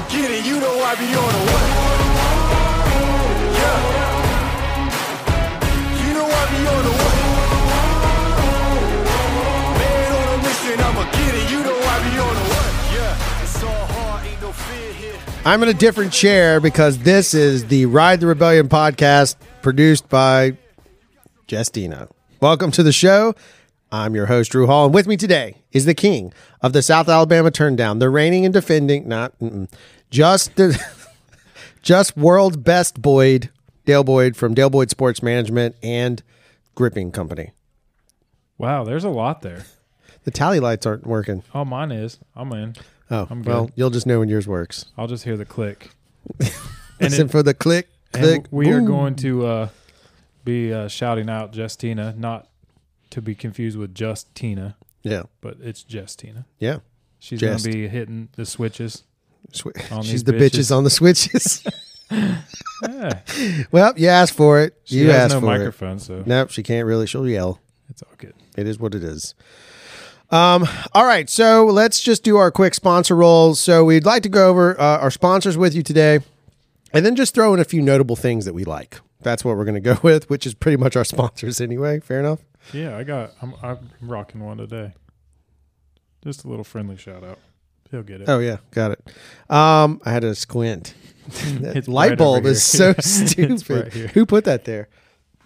I'ma get it. You know I be on? Yeah. You know I be on? Man on a mission, I'ma get it. You know I be on? Yeah. It's all hard, ain't no fear here. I'm in a different chair because this is the Ride the Rebellion podcast produced by Justina. Welcome to the show. I'm your host, Drew Hall, and with me today is the king of the South Alabama Turndown, the reigning and defending, not mm-mm, just the, just world's best Boyd, Dale Boyd from Dale Boyd Sports Management and Gripping Company. Wow, there's a lot there. The tally lights aren't working. Oh, mine is. I'm in. Oh, I'm well, good. you'll just know when yours works. I'll just hear the click. Listen it- for the click, And click. we are going to uh, be uh, shouting out Justina, not to be confused with just Tina, Yeah, but it's just Tina. yeah. She's going to be hitting the switches. Swi- On She's the bitches. bitches. on the switches. Yeah, well, you asked for it. she you has asked no for microphone, so it. Nope, she can't really. She'll yell. it's all good. It is what it is. Um. All right. So let's just do our quick sponsor rolls. So we'd like to go over uh, our sponsors with you today, and then just throw in a few notable things that we like. That's what we're going to go with, which is pretty much our sponsors anyway. Fair enough. Yeah, I got. I'm, I'm rocking one today. Just a little friendly shout out. He'll get it. Oh yeah, got it. Um, I had a squint. That It's light right bulb over is so here. stupid. Right here. Who put that there?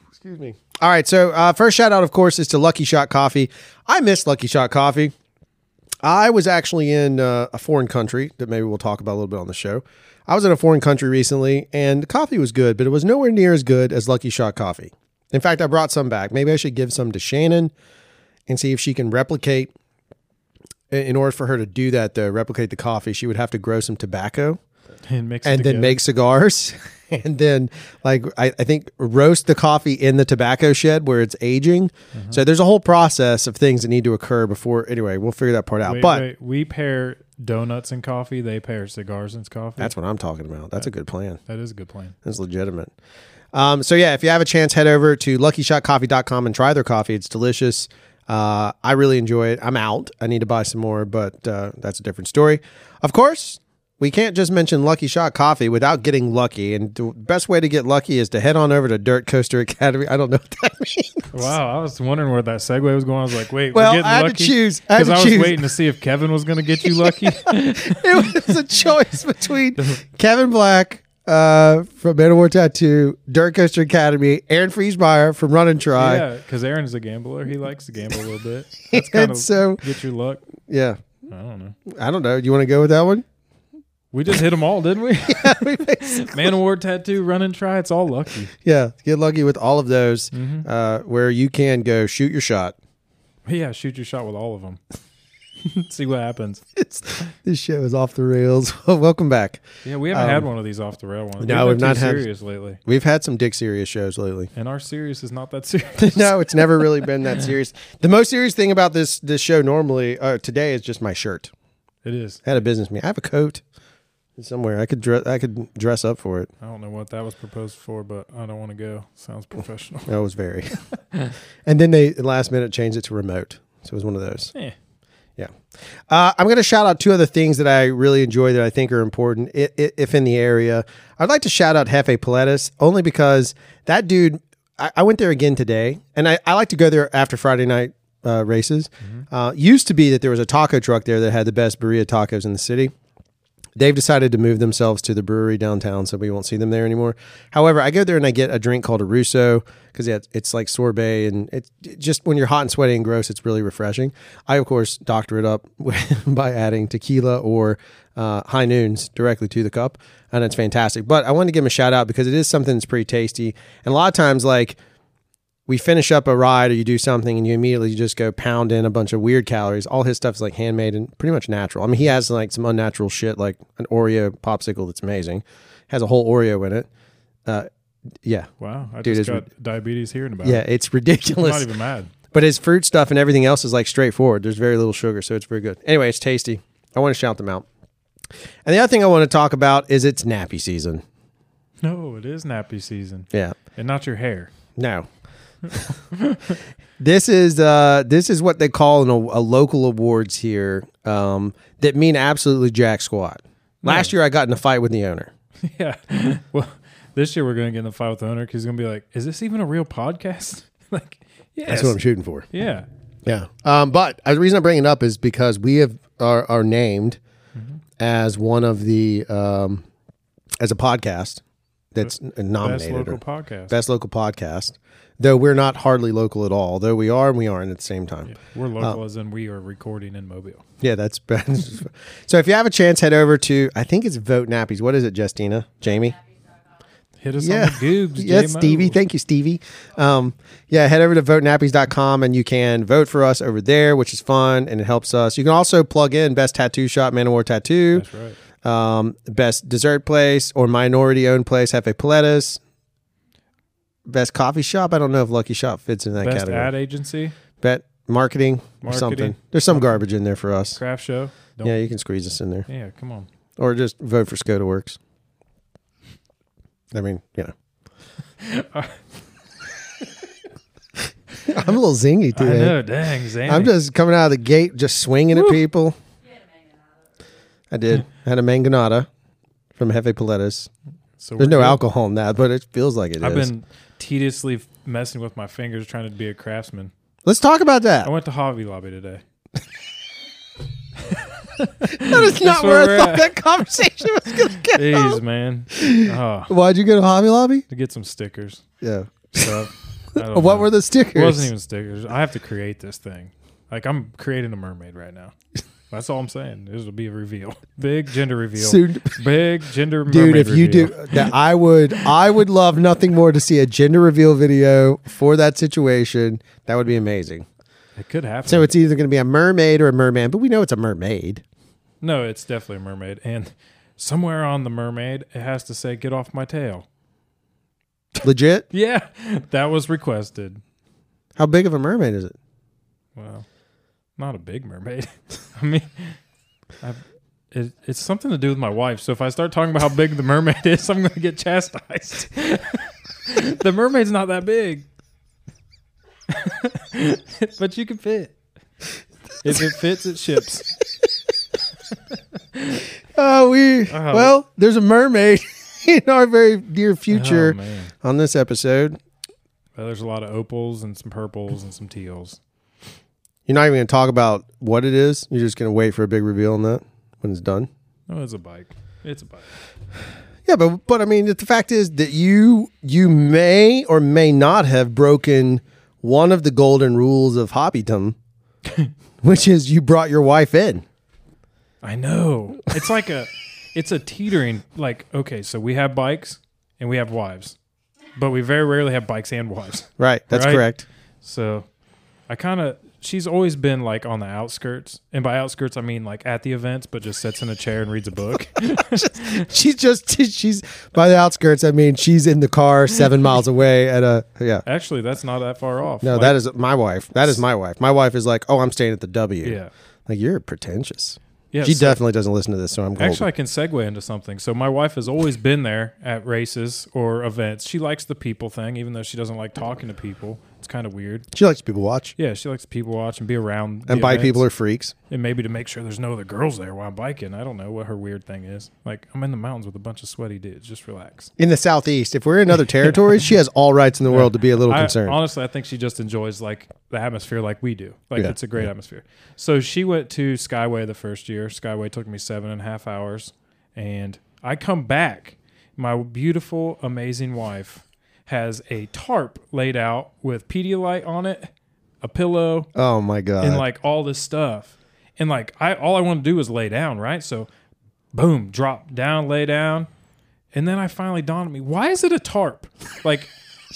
Excuse me. All right, so uh, first shout out, of course, is to Lucky Shot Coffee. I miss Lucky Shot Coffee. I was actually in uh, a foreign country that maybe we'll talk about a little bit on the show. I was in a foreign country recently, and the coffee was good, but it was nowhere near as good as Lucky Shot Coffee. In fact, I brought some back. Maybe I should give some to Shannon and see if she can replicate. In order for her to do that, though, replicate the coffee, she would have to grow some tobacco and and then together. make cigars and then like I, I think roast the coffee in the tobacco shed where it's aging Uh-huh. so there's a whole process of things that need to occur before anyway we'll figure that part out Wait, but wait, we pair donuts and coffee. They pair cigars and coffee. that's what i'm talking about that's a good plan that is a good plan. that's legitimate um, so yeah if you have a chance head over to luckyshotcoffee.com and try their coffee it's delicious uh, i really enjoy it i'm out i need to buy some more but uh, that's a different story of course we can't just mention Lucky Shot Coffee without getting lucky. And the best way to get lucky is to head on over to Dirt Coaster Academy. I don't know what that means. Wow, I was wondering where that segue was going. I was like, wait, Well, we're getting I had to lucky? choose. Because to I, was choose. waiting to see if Kevin was going to get you lucky. it was a choice between Kevin Black uh, from Manowar Tattoo, Dirt Coaster Academy, Aaron Friesmeyer from Run N Tri. yeah, because Aaron is a gambler. He likes to gamble a little bit. That's kind of so- get your luck. Yeah. I don't know. I don't know. Do you want to go with that one? We just hit them all, didn't we? Yeah. Manowar tattoo, Run N Tri. It's all lucky. Yeah. Get lucky with all of those Mm-hmm. uh, where you can go shoot your shot. Yeah, shoot your shot with all of them. See what happens. It's, this show is off the rails. Welcome back. Yeah, we haven't had one of these off the rail ones. Um, no, We've we've not had- serious lately, We've had some Dick Serious shows lately. and our serious is not that serious. no, it's never really been that serious. The most serious thing about this this show normally uh, today is just my shirt. It is. I had a business meeting. I have a coat somewhere. I could dress. I could dress up for it. I don't know what that was proposed for, but I don't want to go. Sounds professional. That was very. and then they last minute changed it to remote. So it was one of those. Eh. Yeah. Uh, I'm going to shout out two other things that I really enjoy that I think are important, if in the area. I'd like to shout out Jefe Paletas only because that dude. I, I went there again today, and I, I like to go there after Friday night uh, races. Uh, used to be that there was a taco truck there that had the best burrito tacos in the city. They've decided to move themselves to the brewery downtown, so we won't see them there anymore. However, I go there and I get a drink called a Russo because yeah, it's like sorbet, and it's it just when you're hot and sweaty and gross, it's really refreshing. I of course doctor it up by adding tequila or uh, high noons directly to the cup, and it's fantastic. But I wanted to give him a shout out because it is something that's pretty tasty, and a lot of times like we finish up a ride or you do something and you immediately just go pound in a bunch of weird calories. All his stuff is like handmade and pretty much natural. I mean, he has like some unnatural shit like an Oreo popsicle that's amazing. Has a whole Oreo in it. Uh, yeah, Wow, I Dude, just it's got diabetes hearing about yeah, it. it's I'm ridiculous. not even mad. But his fruit stuff and everything else is like straightforward. There's very little sugar, so it's very good. Anyway, it's tasty. I want to shout them out. And the other thing I want to talk about is it's nappy season. No, it is nappy season, Yeah. and not your hair. No. this is uh this is what they call an, a local awards here um that mean absolutely jack squat. Last year I got in a fight with the owner. Yeah. Well, this year we're gonna get in a fight with the owner because he's gonna be like, "Is this even a real podcast?" like, yeah, That's what I'm shooting for. Yeah. Yeah. Um, but uh, the reason I bring it up is because we have are, are named as one of the um, as a podcast that's Best nominated local or podcast. best local podcast. Though we're not hardly local at all. Though we are and we aren't at the same time. We're Oh. local as in we are recording in Mobile. Yeah, that's bad. so if you have a chance, head over to I think it's Vote Nappies. What is it, Justina? Jamie? Hit us Yeah. on the goobs. Yeah, J-Mo. Stevie. Thank you, Stevie. Um, yeah, head over to votenappies.com and you can vote for us over there, which is fun and it helps us. You can also plug in Best Tattoo Shop, Manowar Tattoo, That's right. um, Best Dessert Place or Minority Owned Place, Jefe Paletas. Best Coffee Shop. I don't know if Lucky Shot fits in that Best category. ad agency, Bet marketing, or Marketing. something. There's some garbage in there for us. Craftshow. Don't, Yeah, you can squeeze us in there. yeah, come on. Or just vote for Skoda Works. I mean, you know. I'm a little zingy I today. know, dang, Zane. I'm just coming out of the gate, just swinging at people. I did. I had a mangonada from Jefe Paletas. so There's we're no good. alcohol in that, but it feels like it I've is. been tediously messing with my fingers trying to be a craftsman. Let's talk about that. I went to Hobby Lobby today. That is not where where I thought at. that conversation was going to get. Jeez, man. Oh, Why'd you go to Hobby Lobby? to get some stickers. Yeah. So, What know. were the stickers? It wasn't even stickers. I have to create this thing. Like I'm creating a mermaid right now. That's all I'm saying. This will be a reveal. Big gender reveal. Soon- Big gender Dude, if you do that, I would, I would love nothing more to see a gender reveal video for that situation. That would be amazing. It could happen. So it's either going to be a mermaid or a merman, but we know it's a mermaid. no, it's definitely a mermaid. And somewhere on the mermaid, it has to say, "Get off my tail." Legit? Yeah, that was requested. How big of a mermaid is it? Well, not a big mermaid. I mean, I've, it, it's something to do with my wife. So if I start talking about how big the mermaid is, I'm going to get chastised. the mermaid's not that big, but you can fit. If it fits, it ships. Oh, we Oh. well, there's a mermaid in our very near Oh, future man. on this episode. Well, there's a lot of opals and some purples and some teals. You're not even going to talk about what it is. You're just going to wait for a big reveal on that when it's done. Oh, it's a bike. It's a bike. Yeah, but but I mean, the fact is that you you may or may not have broken one of the golden rules of hobbydom, which is you brought your wife in. I know. It's like a it's a teetering like okay, so we have bikes and we have wives. But we very rarely have bikes and wives. Right, that's Right. correct. So I kind of she's always been like on the outskirts. And by outskirts I mean like at the events but just sits in a chair and reads a book. She's just she's by the outskirts. I mean, she's in the car seven miles away at a yeah. Actually, that's not that far off. No, Like, that is my wife. That is my wife. My wife is like, oh, I'm staying at the W. Yeah. like you're pretentious. Yeah. she so- definitely doesn't listen to this, so I'm golden. Actually, I can segue into something. So my wife has always been there at races or events. She likes the people thing, even though she doesn't like talking to people. It's kind of weird. she likes people watch, Yeah, she likes to people watch and be around. and bike events. people are freaks. and maybe to make sure there's no other girls there while I'm biking. I don't know what her weird thing is. Like I'm in the mountains with a bunch of sweaty dudes. Just relax. In the southeast, if we're in other territories, she has all rights in the world to be a little I- concerned. honestly, I think she just enjoys like the atmosphere like we do. Like Yeah, it's a great atmosphere. So she went to Skyway the first year. Skyway took me seven and a half hours, and I come back. My beautiful, amazing wife has a tarp laid out with Pedialyte on it, a pillow, oh my god! and like all this stuff. And like I all I want to do is lay down, right? So boom, drop down, lay down. And then I finally dawned on me, why is it a tarp? Like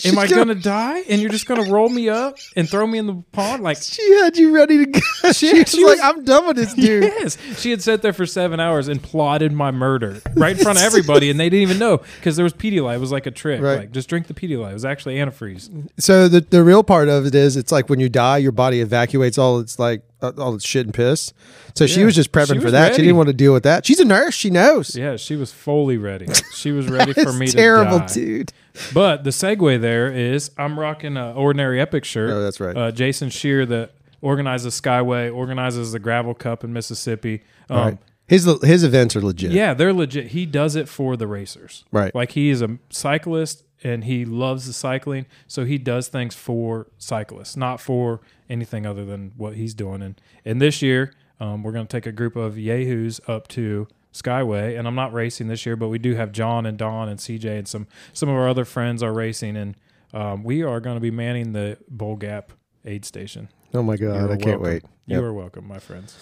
am I gonna- die and you're just gonna roll me up and throw me in the pond? Like she had you ready to go. She, She- was she like, "I'm done with this dude." Yes. She had sat there for seven hours and plotted my murder right in front of everybody, and they didn't even know because there was Pedialyte. It was like a trick. Right. Like, just drink the Pedialyte. It was actually antifreeze. So the the real part of it is, it's like when you die, your body evacuates all its like all the shit and piss. So she was just prepping She for was that. She didn't want to deal with that. She's a nurse. She knows. Yeah, she was fully ready. She was ready for me terrible, dude. But the segue there is I'm rocking an ordinary epic shirt. Oh, that's right. Uh, Jason Shear that organizes Skyway, organizes the Gravel Cup in Mississippi. Um, Right. His his events are legit. Yeah, they're legit. He does it for the racers. Right. Like he is a cyclist and he loves the cycling, so he does things for cyclists, not for anything other than what he's doing. And and this year, um, we're going to take a group of yahoos up to Skyway, and I'm not racing this year, but we do have John and Don and CJ and some some of our other friends are racing, and um, we are going to be manning the Bull Gap aid station. Oh my god, I can't wait. You Yep. are welcome, my friends.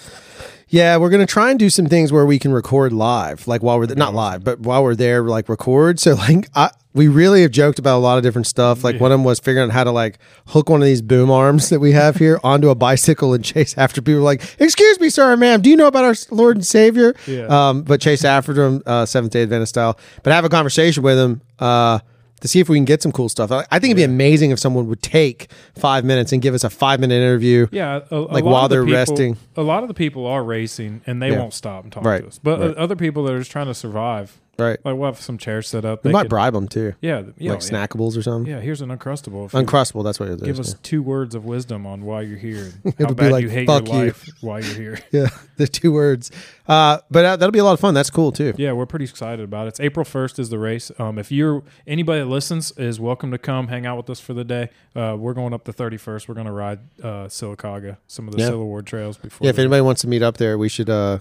Yeah, we're gonna try and do some things where we can record live, like while we're not live, but while we're there, like record. So like, I, we really have joked about a lot of different stuff. Like one of them was figuring out how to like hook one of these boom arms that we have here onto a bicycle and chase after people. Like, excuse me, sir, ma'am, do you know about our Lord and Savior? Yeah. Um, but chase after them, uh, Seventh Day Adventist style. But have a conversation with them. Uh, to see if we can get some cool stuff. I I think it'd be amazing if someone would take five minutes and give us a five minute interview. Yeah, a, a Like, while the they're people- resting. A lot of the people are racing, and they Yeah. won't stop and talk Right, to us. But right. uh, other people that are just trying to survive, Right. like we'll have some chairs set up. We they might could- bribe them too. Yeah, th- yeah, like yeah. snackables or something. Yeah, here's an uncrustable. If you Uncrustable, that's what it is. give us two words of wisdom on why you're here, and It'll how be bad like, you hate "Fuck your you." life while you're here. Yeah, the two words. Uh, but uh, that'll be a lot of fun. That's cool too. Yeah, we're pretty excited about it. It's April 1st is the race. Um, if you're anybody that listens is welcome to come hang out with us for the day. Uh, we're going up the 31st. We're going to ride uh, Sylacauga, some of the Yeah. Silaward trails before. Yeah, if the- anybody wants to meet up there, we should. Uh,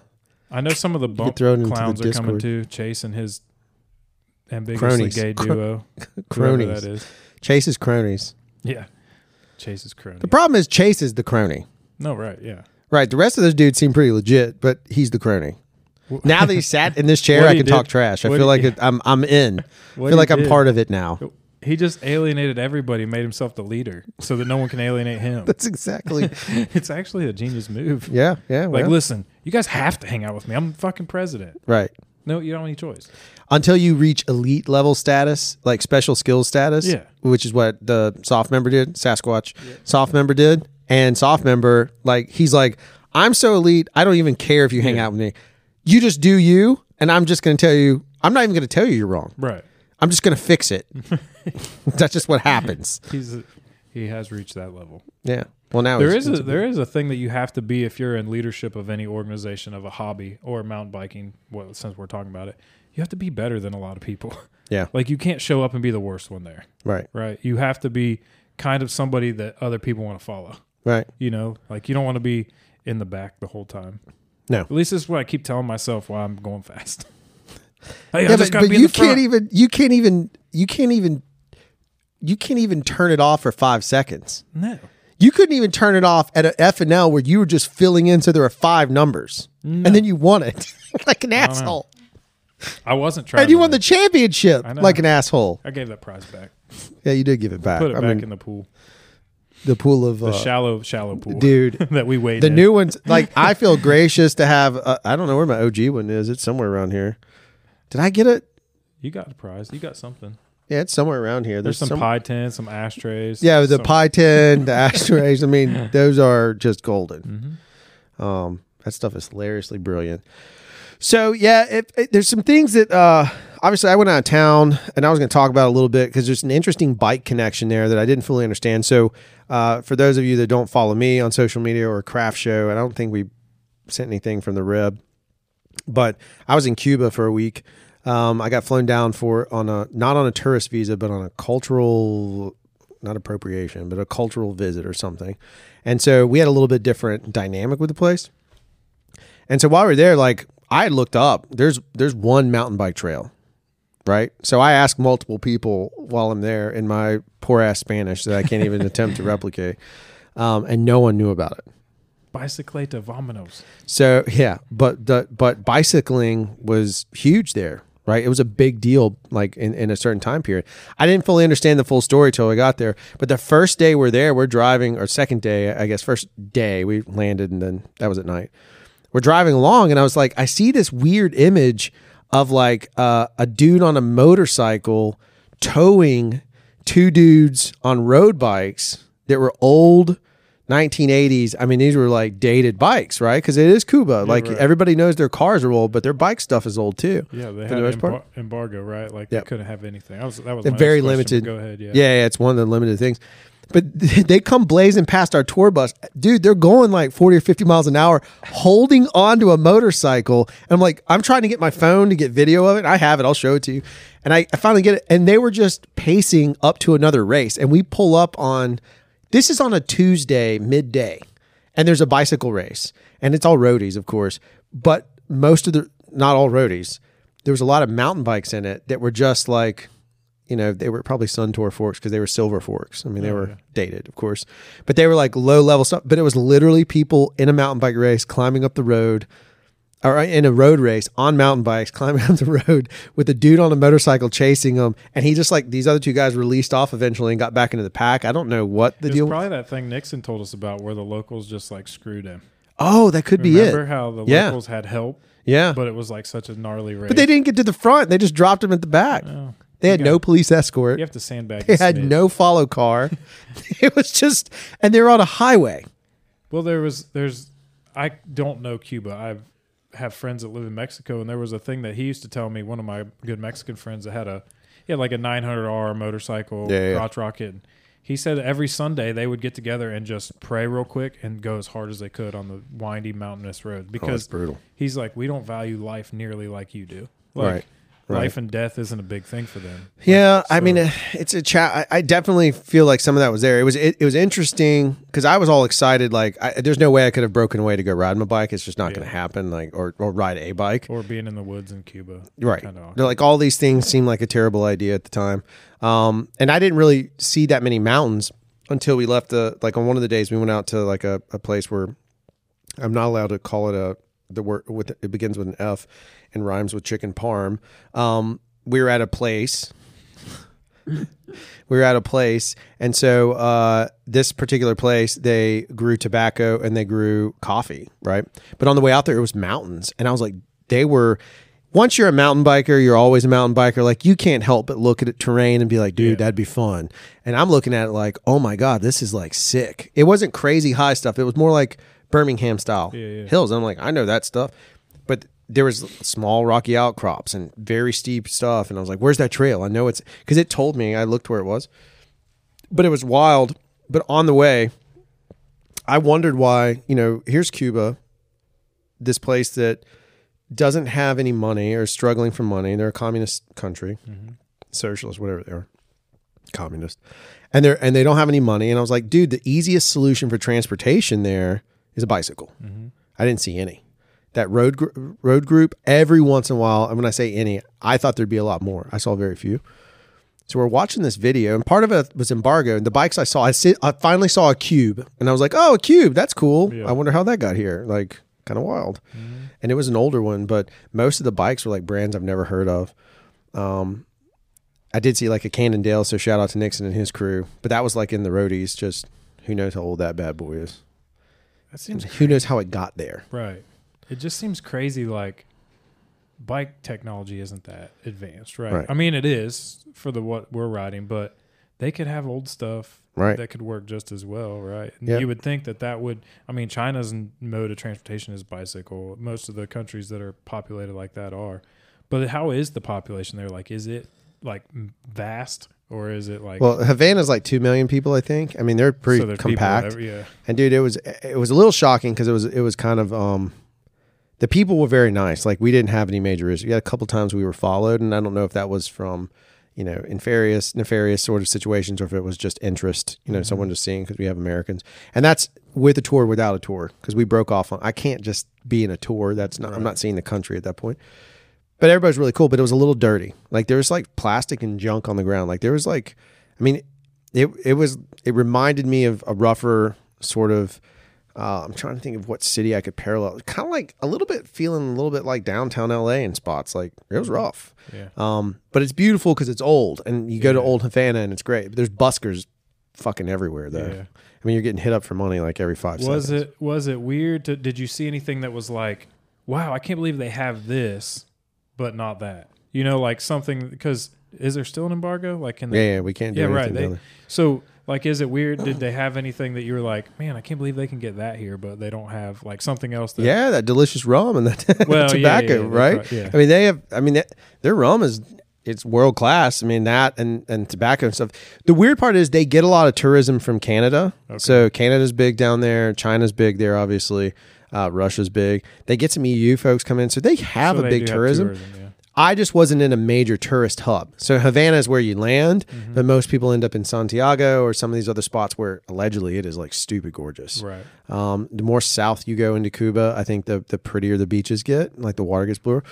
I know some of the bump throw the clowns are coming too. Chase and his ambiguously Cronies. gay duo, cronies. that is. Chase's cronies. Yeah, Chase's crony. The problem is Chase is the crony. no, right? Yeah. Right. The rest of those dudes seem pretty legit, but he's the crony. Now that he sat in this chair, I can did- talk trash. I feel he- like it, I'm I'm in. I feel like I'm did- part of it now. He just alienated everybody, made himself the leader, so that no one can alienate him. That's exactly. it's actually a genius move. Yeah. Yeah. Like, well, listen, you guys have to hang out with me. I'm fucking president. right. No, you don't have any choice. Until you reach elite level status, like special skills status, Yeah. which is what the soft member did, Sasquatch soft member did, and soft member, like he's like, I'm so elite, I don't even care if you hang Yeah. out with me. You just do you, and I'm just going to tell you, I'm not even going to tell you you're wrong. Right. I'm just going to fix it. That's just what happens. He's he has reached that level. Yeah. Well, now There is a there is a thing that you have to be if you're in leadership of any organization of a hobby or mountain biking. Well, since we're talking about it, you have to be better than a lot of people. yeah. like you can't show up and be the worst one there, Right. right? You have to be kind of somebody that other people want to follow. Right. You know, like you don't want to be in the back the whole time. No. At least this is what I keep telling myself while I'm going fast. hey, I Yeah, just but, but you can't even. You can't even. You can't even. You can't even turn it off for five seconds. No. You couldn't even turn it off at an F and L where you were just filling in so there were five numbers, and then you won it like an asshole, I wasn't trying. and you to won the championship like an asshole. I gave that prize back. Yeah, you did give it back. Put it I back mean, in the pool. the pool of The uh, shallow, shallow pool, dude. that we wait. The in. new ones, like I feel gracious to have. Uh, I don't know where my OG one is. It's somewhere around here. Did I get it? You got the prize. You got something. Yeah, it's somewhere around here. There's, some, some pie tins, some ashtrays. Yeah, the some- pie tin, the ashtrays. I mean, those are just golden. Um, that stuff is hilariously brilliant. So yeah, it, it- there's some things that uh, obviously I went out of town and I was going to talk about a little bit because there's an interesting bike connection there that I didn't fully understand. So uh, for those of you that don't follow me on social media or Craftshow, and I don't think we sent anything from the Rib, but I was in Cuba for a week. Um, I got flown down for on a not on a tourist visa, but on a cultural, not appropriation, but a cultural visit or something. And so we had a little bit different dynamic with the place. And so while we were there, like I had looked up, there's there's one mountain bike trail, right? So I asked multiple people while I'm there in my poor ass Spanish that I can't even attempt to replicate, um, and no one knew about it. Bicicleta Vominos. So yeah, but the but bicycling was huge there, right? It was a big deal, like in, in a certain time period. I didn't fully understand the full story till I got there. But the first day we're there, we're driving, or second day, I guess, first day we landed, and then that was at night. We're driving along, and I was like, I see this weird image of like uh, a dude on a motorcycle towing two dudes on road bikes that were old 1980s. I mean, these were like dated bikes, right? Because it is Cuba. like right. everybody knows their cars are old, but their bike stuff is old too. Yeah, they had the embar- embargo, right? Like Yep. they couldn't have anything. Was that was very limited. Go ahead. Yeah. yeah, yeah, it's one of the limited things. But they come blazing past our tour bus. Dude, they're going like 40 or 50 miles an hour, holding onto a motorcycle. And I'm like, I'm trying to get my phone to get video of it. I have it. I'll show it to you. And I, I finally get it. And they were just pacing up to another race. And we pull up on, this is on a Tuesday, midday. And there's a bicycle race. And it's all roadies, of course. But most of the, not all roadies, there was a lot of mountain bikes in it that were just like, you know, they were probably Sun Tour forks because they were silver forks. I mean, they oh, were dated, of course, but they were like low level stuff. But it was literally people in a mountain bike race climbing up the road, or in a road race on mountain bikes, climbing up the road with a dude on a motorcycle chasing him And he just like these other two guys released off eventually and got back into the pack. I don't know what the It's deal. probably that thing Nixon told us about where the locals just like screwed him. oh, that could be Remember it. how the Yeah. locals had help, Yeah, but it was like such a gnarly race. but they didn't get to the front. They just dropped him at the back. Oh, They had you no police escort. You have to sandbag. They had no follow car. it was just, and they were on a highway. Well, there was there's I don't know Cuba. I have friends that live in Mexico, and there was a thing that he used to tell me. One of my good Mexican friends that had a he had like a 900R motorcycle, Yeah, yeah. crotch rocket. He said every Sunday they would get together and just pray real quick and go as hard as they could on the windy mountainous road oh, because brutal. he's like, we don't value life nearly like you do. Like, Right, right. Life and death isn't a big thing for them. Yeah, I so- mean, uh, it's a chat. I, I definitely feel like some of that was there. It was it, it was interesting because I was all excited. Like, I, there's no way I could have broken away to go ride my bike. It's just not going to happen. Like, or or ride a bike. Or being in the woods in Cuba. Right. They're like all these things seemed like a terrible idea at the time. Um, and I didn't really see that many mountains until we left the like on one of the days we went out to like a, a place where I'm not allowed to call it a the word with it begins with an F and rhymes with chicken parm. Um, we were at a place. we were at a place, and so uh, this particular place they grew tobacco and they grew coffee, right? But on the way out there, it was mountains, and I was like, they were. Once you're a mountain biker, you're always a mountain biker. Like you can't help but look at it terrain and be like, dude, Yeah. that'd be fun. And I'm looking at it like, oh my god, this is like sick. It wasn't crazy high stuff. It was more like Birmingham style Yeah, yeah. hills. I'm like, I know that stuff, but there was small rocky outcrops and very steep stuff. And I was like, where's that trail? I know it's because it told me. I looked where it was, but it was wild. But on the way, I wondered why. You know, here's Cuba, this place that doesn't have any money or is struggling for money. They're a communist country, mm-hmm. socialist, whatever they are, communist, and they're and they don't have any money. And I was like, dude, the easiest solution for transportation there is a bicycle. I didn't see any. That road gr- road group every once in a while, and when I say any, I thought there'd be a lot more. I saw very few. So we're watching this video, and part of it was embargo. And the bikes I saw, I, see, I finally saw a cube, and I was like, "Oh, a cube, that's cool. Yeah. I wonder how that got here. Like, kind of wild." And it was an older one, but most of the bikes were like brands I've never heard of. Um, I did see like a Cannondale, so shout out to Nixon and his crew. But that was like in the roadies. Just who knows how old that bad boy is? That seems Who knows how it got there? Right. It just seems crazy like bike technology isn't that advanced, right? Right. I mean it is for the what we're riding, but they could have old stuff Right. that could work just as well, right? And Yeah. You would think that that would I mean China's mode of transportation is bicycle. Most of the countries that are populated like that are. But how is the population there? Like is it like vast or is it like Well, Havana's like two million people, I think. I mean, they're pretty so compact. every- yeah. And dude, it was it was a little shocking because it was it was kind of um the people were very nice. Like we didn't have any major issues. We had a couple times we were followed, and I don't know if that was from you know nefarious nefarious sort of situations or if it was just interest. You know, someone just seeing because we have Americans, and that's with a tour without a tour because we broke off on. I can't just be in a tour. That's not. I'm not seeing the country at that point. But everybody's really cool. But it was a little dirty. Like there was like plastic and junk on the ground. Like there was like, I mean, it it was it reminded me of a rougher sort of uh, I'm trying to think of what city I could parallel. Kind of like a little bit feeling a little bit like downtown LA in spots. Like it was rough. Yeah. Um, but it's beautiful because it's old, and you go to old Havana and it's great. But there's buskers fucking everywhere though. Yeah. I mean, you're getting hit up for money like every five was seconds. it was it weird to did you see anything that was like wow i can't believe they have this but not that you know like something because is there still an embargo like can Yeah, they yeah, we can't do yeah right they, so like is it weird did they have anything that you were like man i can't believe they can get that here but they don't have like something else that Yeah, that delicious rum and that Well, tobacco, yeah, yeah, right? right, yeah. I mean, they have. I mean, that, their rum is it's world class. I mean that and and tobacco and stuff. The weird part is they get a lot of tourism from Canada. So Canada's big down there. China's big there, obviously. Uh, Russia's big. They get some EU folks come in, so they have So a they big have tourism. yeah. I just wasn't in a major tourist hub. So Havana is where you land, Mm-hmm. but most people end up in Santiago or some of these other spots where allegedly it is like stupid gorgeous. Right. Um, the more south you go into Cuba, I think the the prettier the beaches get, like the water gets bluer.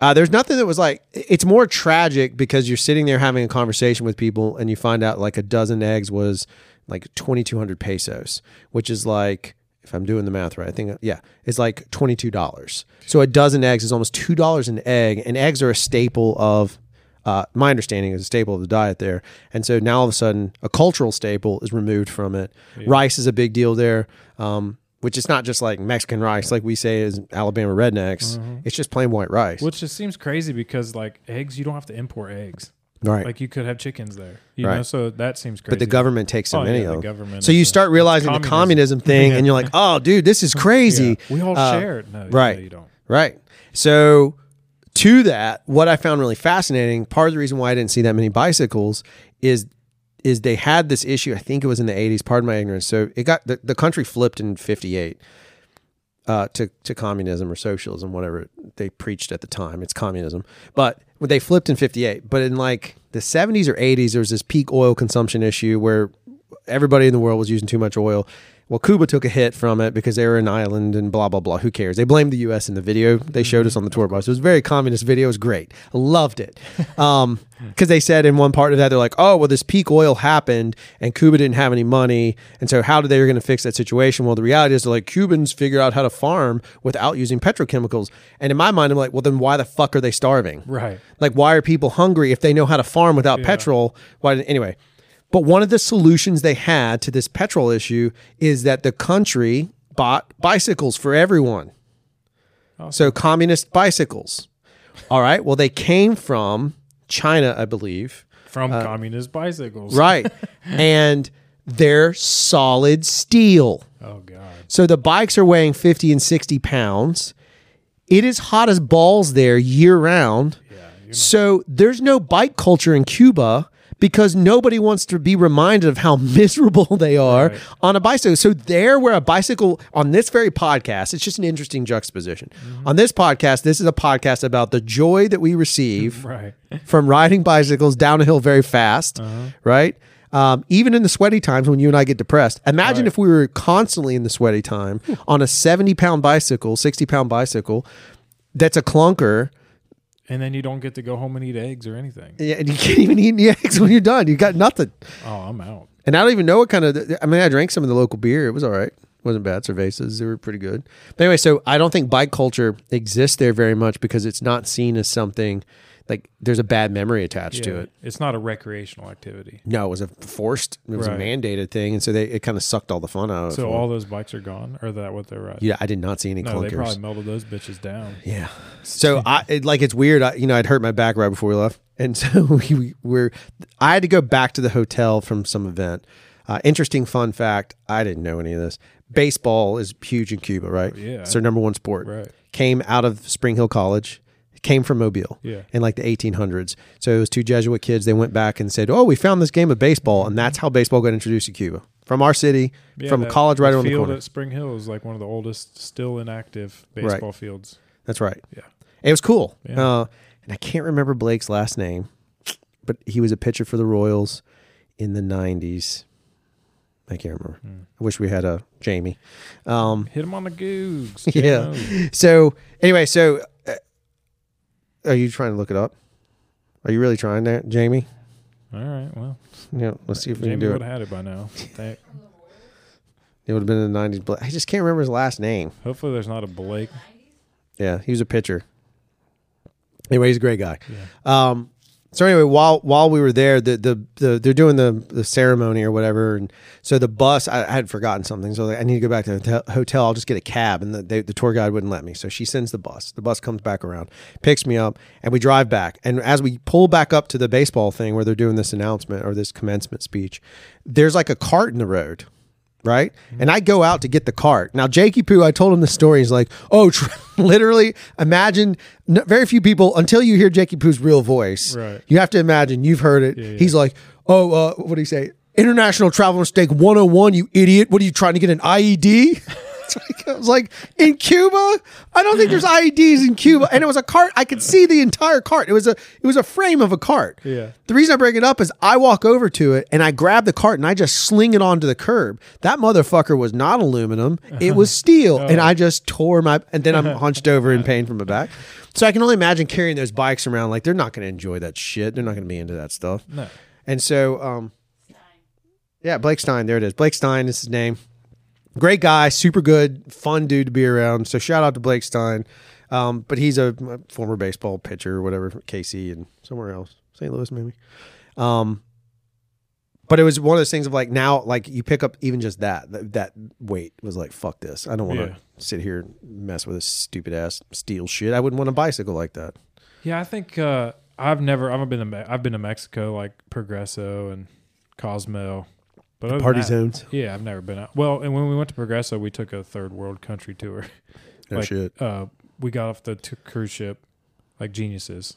Uh, there's nothing that was like it's more tragic because you're sitting there having a conversation with people and you find out like a dozen eggs was like 2200 pesos, which is like if I'm doing the math right, I think yeah, it's like $22. So a dozen eggs is almost $2 an egg and eggs are a staple of uh, my understanding is a staple of the diet there. And so now all of a sudden, a cultural staple is removed from it. Rice is a big deal there, um, which is not just like Mexican rice, like we say is Alabama rednecks. It's just plain white rice. Which just seems crazy because like eggs, you don't have to import eggs. Right. Like you could have chickens there. You know, Right. so that seems crazy. but the government takes so Oh, many yeah, of the them. So you start realizing the communism. communism thing, Yeah. and you're like, oh, dude, this is crazy. Yeah. We all Uh, share it. No, right. no, you don't. Right. So to that, what I found really fascinating, part of the reason why I didn't see that many bicycles is is they had this issue, I think it was in the 80s, pardon my ignorance. So it got the, the country flipped in 58 uh, to, to communism or socialism, whatever they preached at the time. It's communism. But they flipped in 58, but in like the 70s or 80s, there was this peak oil consumption issue where everybody in the world was using too much oil. Well, Cuba took a hit from it because they were an island and blah blah blah. Who cares? They blamed the U.S. in the video they showed us mm-hmm. on the tour bus. It was a very communist video. It was great. I loved it um, because they said in one part of that they're like, "Oh, well, this peak oil happened and Cuba didn't have any money, and so how did they were going to fix that situation?" Well, the reality is, they're like Cubans figure out how to farm without using petrochemicals. And in my mind, I'm like, well, then why the fuck are they starving? Right. Like, why are people hungry if they know how to farm without petrol? Why? Anyway, but one of the solutions they had to this petrol issue is that the country bought bicycles for everyone. So communist bicycles. All right. Well, they came from China, I believe. From communist bicycles. Uh, Right. and they're solid steel. Oh God. So the bikes are weighing 50 and 60 pounds. It is hot as balls there year round. Yeah, So there's no bike culture in Cuba because nobody wants to be reminded of how miserable they are Right. on a bicycle. So there where a bicycle on this very podcast, it's just an interesting juxtaposition. On this podcast, this is a podcast about the joy that we receive Right. from riding bicycles down a hill very fast, right? Um, even in the sweaty times when you and I get depressed. Imagine Right. if we were constantly in the sweaty time on a 70 pound bicycle, 60 pound bicycle that's a clunker. And then you don't get to go home and eat eggs or anything. Yeah, and you can't even eat any eggs when you're done. You got nothing. Oh, I'm out. And I don't even know what kind of. I mean, I drank some of the local beer. It was all right. It wasn't bad. Cervezas, they were pretty good. But anyway, so I don't think bike culture exists there very much because it's not seen as something like there's a bad memory attached to it. It's not a recreational activity. No, it was a forced, it was Right. a mandated thing, and so they it kind of sucked all the fun out. So for all those bikes are gone, or that what they're riding? yeah, I did not see any No, they clunkers. probably melted those bitches down. Yeah. So I it, like it's weird. I, you know, I'd hurt my back right before we left, and so we were. I had to go back to the hotel from some event. Uh, interesting fun fact: I didn't know any of this. Baseball is huge in Cuba, right? Yeah. It's their number one sport. Right. Came out of Spring Hill College. Came from Mobile. Yeah. In like the 1800s. So it was two Jesuit kids. They went back and said, "Oh, we found this game of baseball," and that's how baseball got introduced to Cuba from our city, Yeah, from that- college right around the field corner. at Spring Hill is like one of the oldest still inactive baseball fields. That's right. Yeah. It was cool. Yeah. Uh, and I can't remember Blake's last name, but he was a pitcher for the Royals in the 90s. I can't remember. Hmm. I wish we had a Jamie. Um, Hit him on the googs. yeah. So, anyway, so uh, are you trying to look it up? Are you really trying that, Jamie? All right. Well, Yeah, let's see if we can do it. would have had it by now. Thank- It would have been in the 90s. But I just can't remember his last name. Hopefully, there's not a Blake. Yeah, he was a pitcher. Anyway, he's a great guy. Um, so anyway, while while we were there, the the, the they're doing the the ceremony or whatever, and so the bus I, I had forgotten something, so like, I need to go back to the hotel- hotel. I'll just get a cab, and the they, the tour guide wouldn't let me, so she sends the bus. The bus comes back around, picks me up, and we drive back. And as we pull back up to the baseball thing where they're doing this announcement or this commencement speech, there's like a cart in the road right? And I go out to get the cart. Now, Jakey Poo, I told him the story. He's like, oh, tr- literally, imagine n- very few people, until you hear Jakey Poo's real voice, Right. you have to imagine you've heard it. yeah. He's like, oh, uh, what do you say? International travel mistake 101, you idiot. What are you trying to get an IED? It's like- I was like, in Cuba? I don't think there's IEDs in Cuba. And it was a cart. I could see the entire cart. It was a it was a frame of a cart. Yeah. The reason I bring it up is I walk over to it and I grab the cart and I just sling it onto the curb. That motherfucker was not aluminum; it was steel, and I just tore my. And then I'm hunched over in pain from my back. So I can only imagine carrying those bikes around. Like they're not going to enjoy that shit. They're not going to be into that stuff. No. And so, um, yeah, Blake Stein. There it is. Blake Stein is his name. Great guy, super good, fun dude to be around. So shout out to Blake Stein. Um, but he's a, former baseball pitcher or whatever, KC and somewhere else, St. Louis maybe. Um, but it was one of those things of like now, like you pick up even just that that, that weight was like fuck this. I don't want to Yeah. sit here and mess with this stupid ass steel shit. I wouldn't want a bicycle like that. Yeah, I think uh, I've never I've been to Me- I've been to Mexico like Progreso and Cosmo, but than Party zones. Yeah, I've never been out. Well, and when we went to Progreso, we took a third world country tour. No like, shit. Uh, we got off the t- cruise ship like geniuses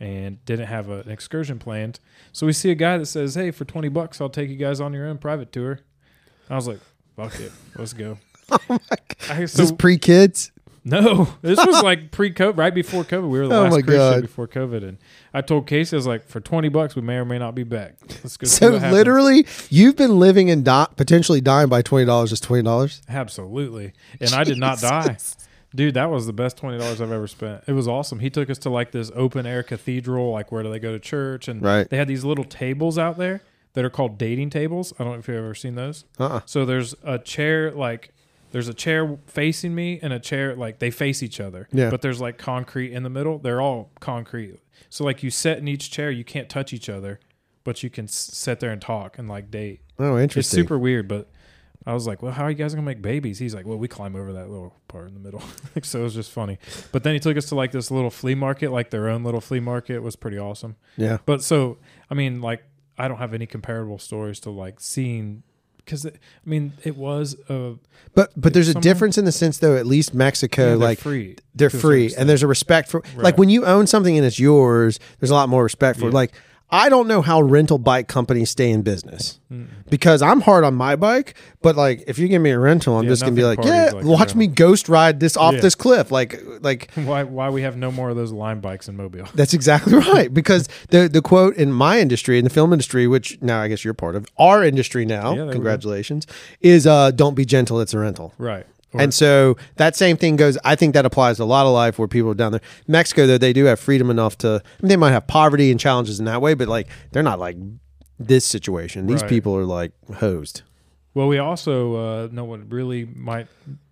and didn't have a, an excursion planned. So we see a guy that says, "Hey, for twenty bucks, I'll take you guys on your own private tour." I was like, "Fuck it, let's go." Oh my God. I, Is this pre kids? No, this was like pre-COVID, right before COVID. We were the Oh last my cruise God. before COVID, and I told Casey, I was like, "For twenty bucks, we may or may not be back. Let's go." see So what happens." literally, you've been living and di- potentially dying by twenty dollars. Just twenty dollars. Absolutely. And I did not die. Dude, that was the best twenty dollars I've ever spent. It was awesome. He took us to like this open air cathedral, like where do they go to church? And Right. they had these little tables out there that are called dating tables. I don't know if you've ever seen those. Uh-uh. So there's a chair like there's a chair facing me and a chair like they face each other. Yeah. But there's like concrete in the middle. They're all concrete. So like you sit in each chair, you can't touch each other, but you can s- sit there and talk and like date. Oh, interesting. It's super weird, but I was like, "Well, how are you guys gonna make babies?" He's like, "Well, we climb over that little part in the middle." Like, so it was just funny. But then he took us to like this little flea market, like their own little flea market. It was pretty awesome. Yeah. But so, I mean, like, I don't have any comparable stories to like seeing because I mean, it was a But but there's a Somewhere- difference in the sense though. At least Mexico, yeah, they're like free. they're to a certain free, and there's a respect for like when you own something and it's yours. There's a lot more respect for. Yeah. Like I don't know how rental bike companies stay in business because I'm hard on my bike, but like if you give me a rental, I'm Yeah, just gonna be like, yeah, like watch me ghost ride this off Yeah. this cliff, like like. why why we have no more of those Lime bikes in Mobile. That's exactly right. Because the the quote in my industry, in the film industry, which now I guess you're part of, our industry now, Yeah, there we go. congratulations, is uh, don't be gentle, it's a rental. Right. Or- And so that same thing goes. I think that applies to a lot of life where people are down there. Mexico, though, they do have freedom enough to. I mean, they might have poverty and challenges in that way, but like they're not like this situation. These Right. people are like hosed. Well, we also uh, no one really might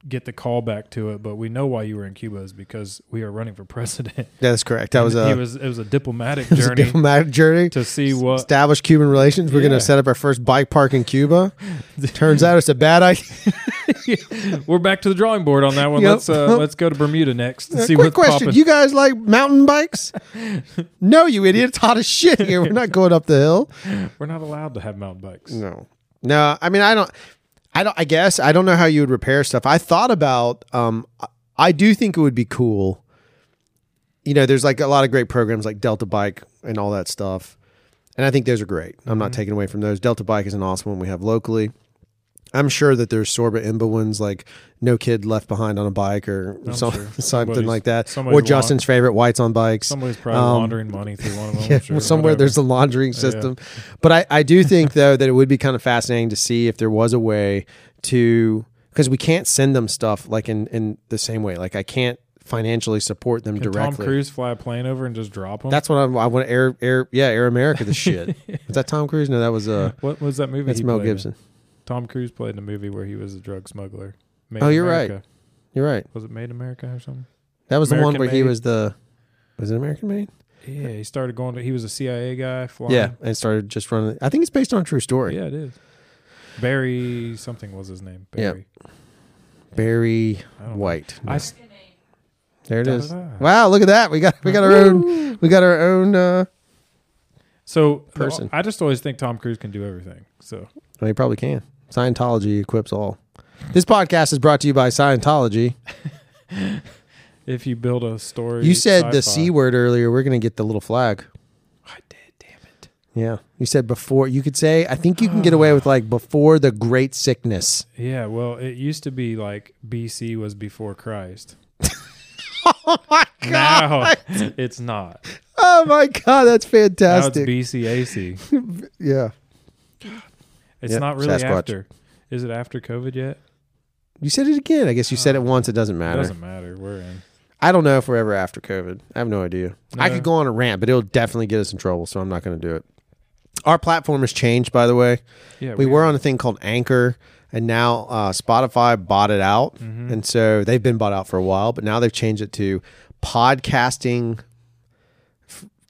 get the call back to it, but we know why you were in Cuba is because we are running for president. That's correct. That was a, was it was a diplomatic it was a journey diplomatic journey. to see what Establish Cuban relations. We're going to set up our first bike park in Cuba. Turns out it's a bad idea. we're back to the drawing board on that one. Yep. Let's uh, let's go to Bermuda next and see Quick what's question: popping. You guys like mountain bikes? no, you idiot! It's hot as shit here. We're not going up the hill. We're not allowed to have mountain bikes. No, no. I mean, I don't. I don't. I guess I don't know how you would repair stuff. I thought about. Um, I- do think it would be cool. You know, there's like a lot of great programs like Delta Bike and all that stuff, and I think those are great. I'm not taking away from those. Delta Bike is an awesome one we have locally. I'm sure that there's Sorba Imba ones like No Kid Left Behind on a Bike or some, sure. something like that, or Justin's favorite Whites on Bikes. Somebody's probably Um, laundering money through one of them. Yeah, sure, somewhere whatever. there's a laundering system. But I, I do think though that it would be kind of fascinating to see if there was a way to because we can't send them stuff like in, in the same way. Like I can't financially support them Can Tom directly. Cruise fly a plane over and just drop them? That's what I'm, I want. Air Air yeah, Air America. The shit. Was that Tom Cruise? No, that was uh, what was that movie? that's Mel played? Gibson. Tom Cruise played in a movie where he was a drug smuggler. Made Oh, you're right. America. You're right. Was it Made in America or something? That was the one American where he was the. Was it American Made? Yeah, he started going to. He was a CIA guy. Flying. Yeah, and started just running. I think it's based on a true story. yeah, it is. Barry something was his name. Yeah. Barry. Barry I don't know. White. There it is. Wow, look at that. We got we got our own we got our own uh so Person. I just always think Tom Cruise can do everything. So well, he probably can. Scientology equips all. This podcast is brought to you by Scientology. If you build a story, You said the sci-fi- C word earlier. We're going to get the little flag. I did. Damn it. Yeah. You said before. You could say, I think you can get away with like before the great sickness. Yeah. Well, it used to be like BC was before Christ. Oh my god! Now it's not. Oh my God. That's Now it's fantastic. BCAC. yeah. It's Yeah, not really Sasquatch. after. Is it after COVID yet? You said it again. I guess you said it once. It doesn't It matter. doesn't matter. We're in. I don't know if we're ever after COVID. I have no idea. I could go on a rant, but it'll definitely get us in trouble, so I'm not going to do it. Our platform has changed, by the way. Yeah. We were on a thing called Anchor, and now uh, Spotify bought it out, Mm-hmm. and so they've been bought out for a while. But now they've changed it to podcasting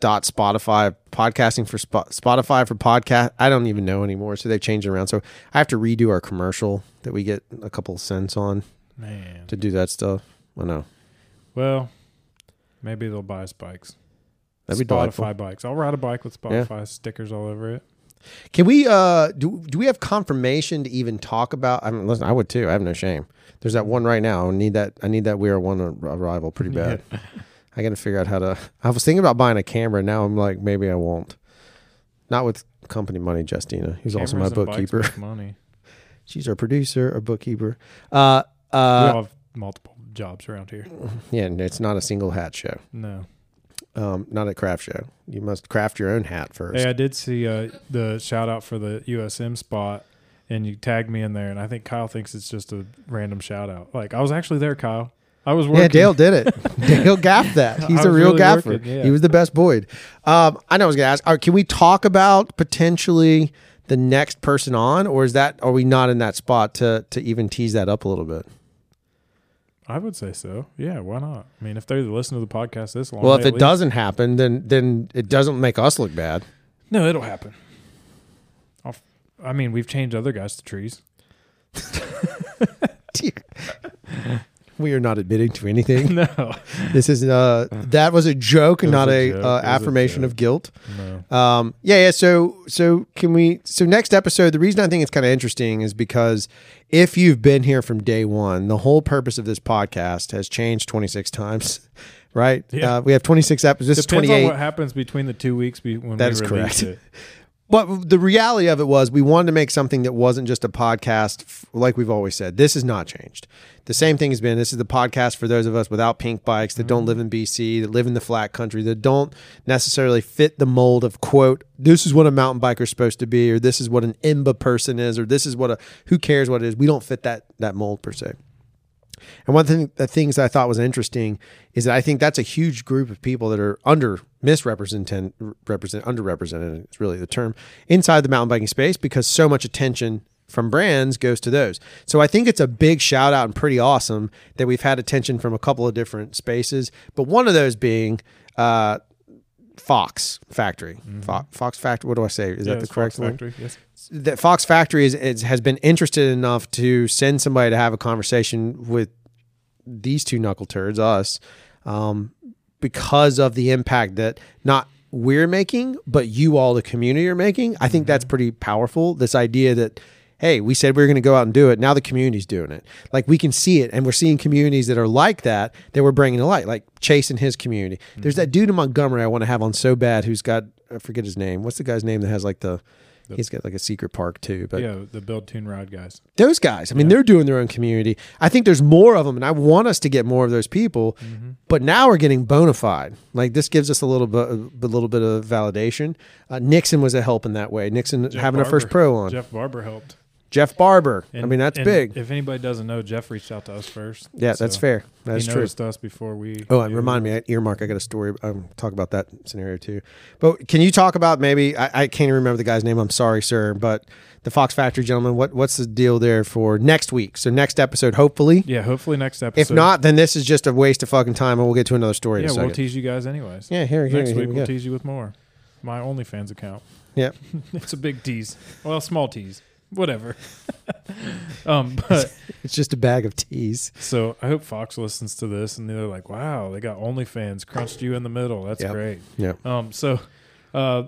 dot Spotify podcasting for Spo- Spotify for podcast. I don't even know anymore, so they've changed around. So I have to redo our commercial that we get a couple cents on Man. to do that stuff. I know Well, maybe they'll buy us bikes. that'd be Spotify delightful. bikes. I'll ride a bike with Spotify stickers all over it. Can we uh do do we have confirmation to even talk about I mean listen, I would too. I have no shame. There's that one right now. I need that I need that we are one arrival pretty bad. I got to figure out how to I was thinking about buying a camera. Now I'm like maybe I won't. Not with company money, Justina, who's also my and bikes bookkeeper. make Money. She's our producer, our bookkeeper. Uh we uh all have multiple jobs around here. yeah, and it's not a single hat show. No. Um not a craft show. You must craft your own hat first. Hey, I did see uh, the shout out for the USM spot, and you tagged me in there, and I think Kyle thinks it's just a random shout out. Like I was actually there, Kyle. I was working. Yeah, Dale did it. Dale gaffed that. He's a real really gaffer. working, yeah. He was the best Boyd. Um, I know I was going to ask. All right, can we talk about potentially the next person on, or is that are we not in that spot to to even tease that up a little bit? I would say so. Yeah, why not? I mean, if they listen to the podcast this long, Well, they if at it least- doesn't happen, then then it doesn't make us look bad. no, it'll happen. I'll, f- I mean, we've changed other guys to trees. we are not admitting to anything. No, this is uh that was a joke and was not a a, uh, was a affirmation of guilt. no. Um, yeah, yeah. So, so can we? So next episode, the reason I think it's kind of interesting is because if you've been here from day one, the whole purpose of this podcast has changed 26 times, right? Yeah. Uh, we have 26 episodes. This Depends is on 28. what happens between the two weeks be, when That we is correct. it. But the reality of it was we wanted to make something that wasn't just a podcast, like we've always said. This has not changed. The same thing has been this is the podcast for those of us without pink bikes that don't mm-hmm. live in BC, that live in the flat country, that don't necessarily fit the mold of, quote, this is what a mountain biker is supposed to be, or this is what an IMBA person is, or this is what a, who cares what it is. We don't fit that, that mold per se. And one thing, the things I thought was interesting is that I think that's a huge group of people that are under misrepresented, represent underrepresented is really the term inside the mountain biking space because so much attention from brands goes to those. So I think it's a big shout out and pretty awesome that we've had attention from a couple of different spaces, but one of those being uh, Fox Factory. Fo- Fox Factory. What do I say? Is Yeah, that the correct Fox one? Factory, Yes. that Fox Factory is, is has been interested enough to send somebody to have a conversation with these two knuckle turds, us, um, because of the impact that not we're making, but you all, the community, are making. I think that's pretty powerful. This idea that. Hey, we said we were going to go out and do it. Now the community's doing it. Like we can see it, and we're seeing communities that are like that that we're bringing to light, like Chase and his community. There's that dude in Montgomery I want to have on so bad who's got I forget his name. What's the guy's name that has like the He's got like a secret park too, but yeah, the build tune ride guys. those guys, I mean, they're doing their own community. I think there's more of them, and I want us to get more of those people. Mm-hmm. But now we're getting bona fide. Like this gives us a little bit, a little bit of validation. Uh, Nixon was a help in that way. Nixon Jeff having a first pro on. Jeff Barber helped. Barber. I mean, that's and big. If anybody doesn't know, Jeff reached out to us first. yeah, that's fair. That's he true. noticed us before we. Oh, and remind me, I earmark. I got a story. Um, talk about that scenario too. But can you talk about maybe? I, I can't even remember the guy's name. I'm sorry, sir. But the Fox Factory gentleman. What what's the deal there for next week? So next episode, hopefully. Yeah, hopefully next episode. If not, then this is just a waste of fucking time, and we'll get to another story. yeah, we'll tease you guys anyways. yeah, here, here, Next here week we we'll go. tease you with more. My OnlyFans account. Yeah, It's a big tease. Well, small tease. Whatever. um, but it's just a bag of teas. so I hope Fox listens to this and they're like, "Wow, they got OnlyFans crunched you in the middle. That's Yep. great." Yeah, Um, so, uh,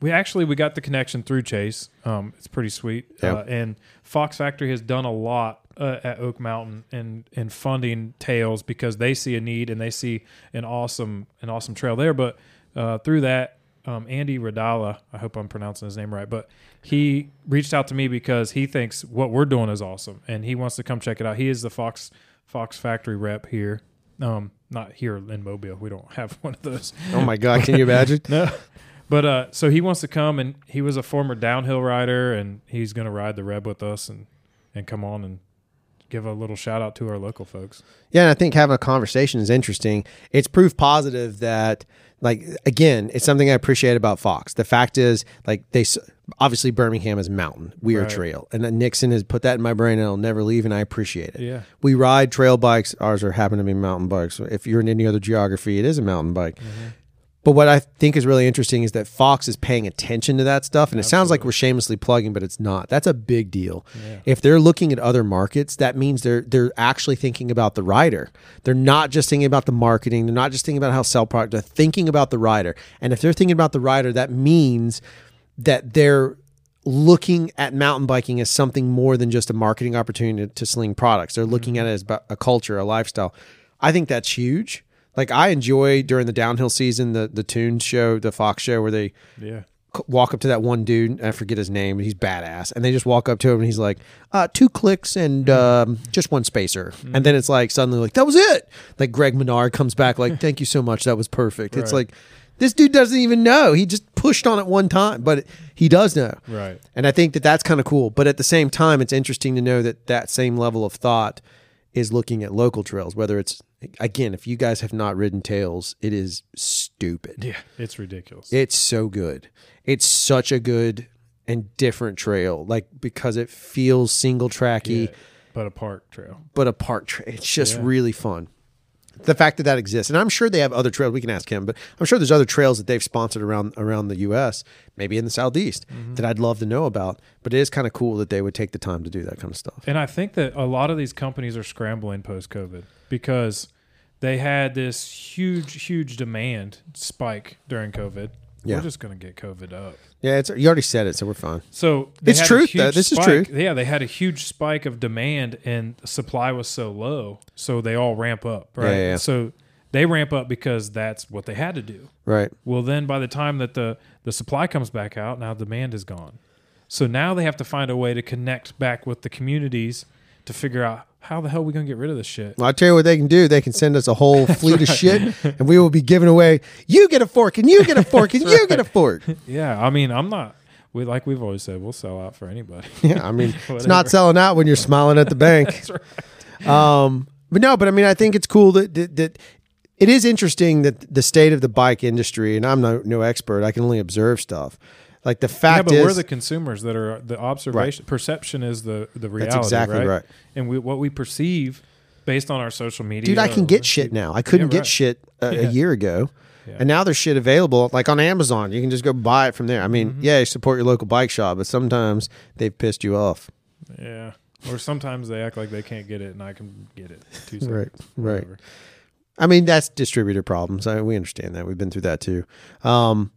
we actually we got the connection through Chase. Um, it's pretty sweet. Yep. Uh, and Fox Factory has done a lot uh, at Oak Mountain and in funding tails because they see a need and they see an awesome an awesome trail there. But uh, through that, um, Andy Radala, I hope I'm pronouncing his name right, but he reached out to me because he thinks what we're doing is awesome and he wants to come check it out. He is the Fox Fox Factory rep here. Um, not here in Mobile. We don't have one of those. Oh my god, can you imagine? No. But uh, so he wants to come, and he was a former downhill rider, and he's going to ride the Reb with us, and and come on and give a little shout out to our local folks. Yeah, and I think having a conversation is interesting. It's proof positive that, like, again, it's something I appreciate about Fox. The fact is, like, they obviously Birmingham is mountain, we are Right. trail, and then Nixon has put that in my brain, and it'll never leave, and I appreciate it. Yeah. we ride trail bikes. Ours are happen to be mountain bikes. If you're in any other geography, it is a mountain bike. Mm-hmm. But what I think is really interesting is that Fox is paying attention to that stuff. And it sounds like we're shamelessly plugging, but it's not. That's a big deal. If they're looking at other markets, that means they're they're actually thinking about the rider. They're not just thinking about the marketing. They're not just thinking about how sell product. They're thinking about the rider. And if they're thinking about the rider, that means that they're looking at mountain biking as something more than just a marketing opportunity to, to sling products. They're looking mm-hmm. at it as a culture, a lifestyle. I think that's huge. Like I enjoy during the downhill season the the Tune show, the Fox show, where they Yeah. walk up to that one dude. I forget his name, he's badass, and they just walk up to him and he's like, uh, two clicks and um, just one spacer, and then it's like suddenly like that was it. Like Greg Minnaar comes back like, thank you so much, that was perfect. It's like this dude doesn't even know. He just pushed on it one time, but he does know. Right. And I think that that's kind of cool. But at the same time, it's interesting to know that that same level of thought is looking at local trails, whether it's, again, if you guys have not ridden Tails, it is stupid. Yeah. It's ridiculous. It's so good. It's such a good and different trail, like because it feels single tracky, Yeah. But a park trail. but a park trail. It's just Yeah. really fun. The fact that that exists, and I'm sure they have other trails. We can ask him, but I'm sure there's other trails that they've sponsored around around the U.S., maybe in the southeast, Mm-hmm. that I'd love to know about. But it is kind of cool that they would take the time to do that kind of stuff. And I think that a lot of these companies are scrambling post COVID because they had this huge, huge demand spike during COVID. Yeah. We're just going to get COVID up. Yeah, it's you already said it, so we're fine. So It's had a truth, huge though. This is true. Yeah, they had a huge spike of demand, and supply was so low, so they all ramp up, right? yeah, yeah. So they ramp up because that's what they had to do. Right. Well, then by the time that the the supply comes back out, now demand is gone. So now they have to find a way to connect back with the communities to figure out how the hell are we going to get rid of this shit. Well, I'll tell you what they can do. They can send us a whole fleet of shit, and we will be giving away. You get a fork, and you get a fork, and you get a fork. Yeah, I mean, I'm not. We like we've always said, we'll sell out for anybody. Yeah, I mean, it's not selling out when you're smiling at the bank. Um, but no, but I mean, I think it's cool that, that that it is interesting that the state of the bike industry, and I'm no no expert. I can only observe stuff. Like the fact yeah, but is, we're the consumers that are the observation. Perception is the the reality. exactly right. right. And we, what we perceive based on our social media. dude, I can get shit now. I couldn't Yeah, get shit a, a year ago. Yeah. And now there's shit available, like on Amazon. You can just go buy it from there. I mean, Mm-hmm. yeah, you support your local bike shop, but sometimes they've pissed you off. Yeah. Or sometimes they act like they can't get it, and I can get it. Two seconds. Right, right. whatever. I mean, that's distributor problems. I, we understand that. We've been through that too. Um,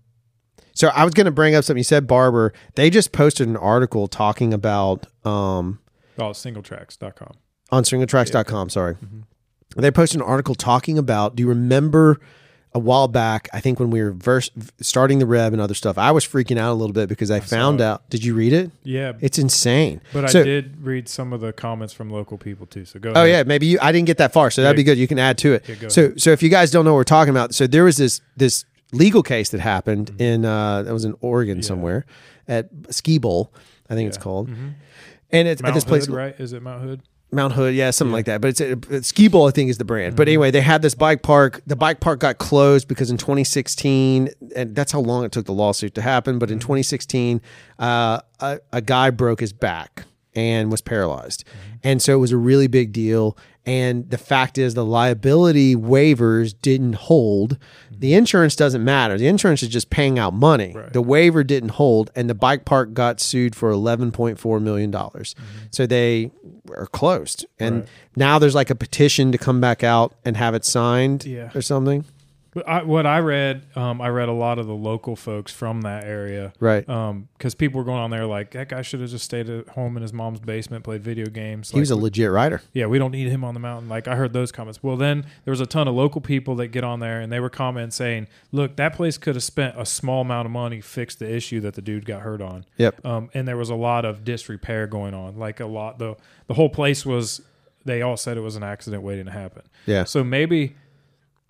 so I was going to bring up something. You said Barber. They just posted an article talking about um, Oh, singletracks.com. on singletracks.com. Sorry. Mm-hmm. They posted an article talking about. Do you remember a while back? I think when we were starting the Reb and other stuff, I was freaking out a little bit because I, found out. Did you read it? Yeah, It's insane. but So- I did read some of the comments from local people too. So go. Oh ahead. yeah, maybe you. I didn't get that far, so that'd be good. You can add to it. Yeah, so, so if you guys don't know what we're talking about, so there was this this legal case that happened Mm-hmm. in uh, that was in Oregon somewhere at Ski Bowl, I think it's Yeah. called, Mhm. and it's Mount at this place Hood, right? Is it Mount Hood? Mount Hood, yeah, something like that. But it's, it's Ski Bowl, I think, is the brand. But anyway, they had this bike park. The bike park got closed because in 2016, and that's how long it took the lawsuit to happen. But in 2016, uh, a, a guy broke his back and was paralyzed, and so it was a really big deal. And the fact is, the liability waivers didn't hold. The insurance doesn't matter. The insurance is just paying out money. Right. The waiver didn't hold, and the bike park got sued for eleven point four million dollars. Mm-hmm. So they are closed, and Right. now there's like a petition to come back out and have it signed, Yeah. or something. I, what I read, um, I read a lot of the local folks from that area, Right. Because people were going on there like that guy should have just stayed at home in his mom's basement, played video games. he was a legit rider. yeah, we don't need him on the mountain. Like I heard those comments. Well, then there was a ton of local people that get on there and they were commenting saying, "Look, that place could have spent a small amount of money fixed the issue that the dude got hurt on." Yep. Um, and there was a lot of disrepair going on. Like a lot the the whole place was. They all said it was an accident waiting to happen. Yeah. So maybe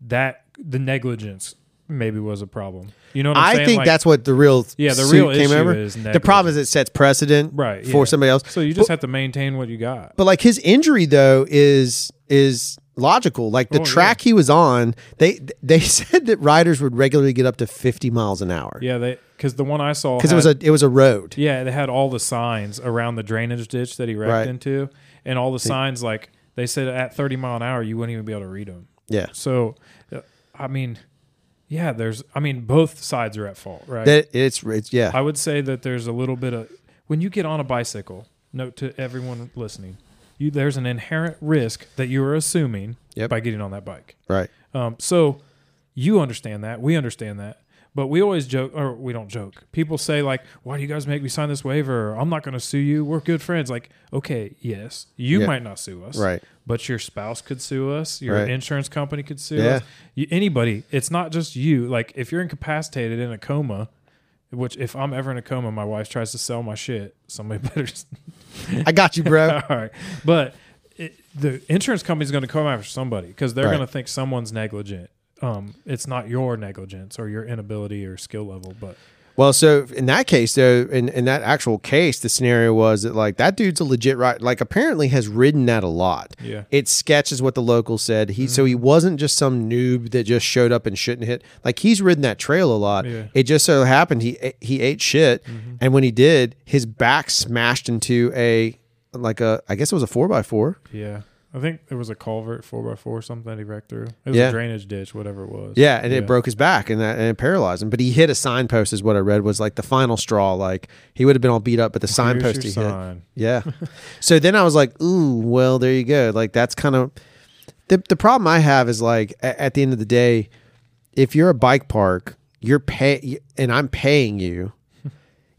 that the negligence maybe was a problem. You know what I'm I think Like- that's what the real Yeah, the real issue over. is the problem is it sets precedent right for somebody else. So you just have to maintain what you got. But like his injury though is is logical. Like the Oh, track he was on, they they said that riders would regularly get up to 50 miles an hour Yeah, they because the one I saw because it was a it was a road. Yeah, they had all the signs around the drainage ditch that he wrecked Right. into, and all the signs like they said at 30 mile an hour you wouldn't even be able to read them. Yeah. So, uh, I mean, yeah, there's. I mean, both sides are at fault, right? That it's it's yeah. I would say that there's a little bit of when you get on a bicycle. Note to everyone listening: you there's an inherent risk that you are assuming Yep. by getting on that bike. right. Um, so you understand that. We understand that. But we always joke, or we don't joke. People say, like, why do you guys make me sign this waiver? I'm not going to sue you. We're good friends. Like, okay, yes, you Yeah. might not sue us. Right. But your spouse could sue us. Your Right. insurance company could sue Yeah. us. You, anybody. It's not just you. Like, if you're incapacitated in a coma, which if I'm ever in a coma, my wife tries to sell my shit, somebody better. I got you, bro. All right. But it, the insurance company's going to come after somebody because they're Right. going to think someone's negligent. Um, it's not your negligence or your inability or skill level, but Well, so in that case, though, in, in that actual case, the scenario was that like that dude's a legit right. Like apparently has ridden that a lot. Yeah. it sketches what the locals said. He so he mm-hmm. wasn't just some noob that just showed up and shouldn't hit. Like he's ridden that trail a lot. Yeah. It just so happened he eh, he ate shit, mm-hmm. and when he did, his back smashed into a like a I guess it was a four by four. yeah. I think there was a culvert four x four or something that he wrecked through. It was Yeah. a drainage ditch, whatever it was. Yeah, and it broke his back and that and it paralyzed him. But he hit a signpost, is what I read was like the final straw. Like he would have been all beat up, but the Here's signpost he your hit. Yeah. so then I was like, ooh, well, there you go. Like that's kind of the the problem I have is like a- at the end of the day, if you're a bike park, you're pay and I'm paying you.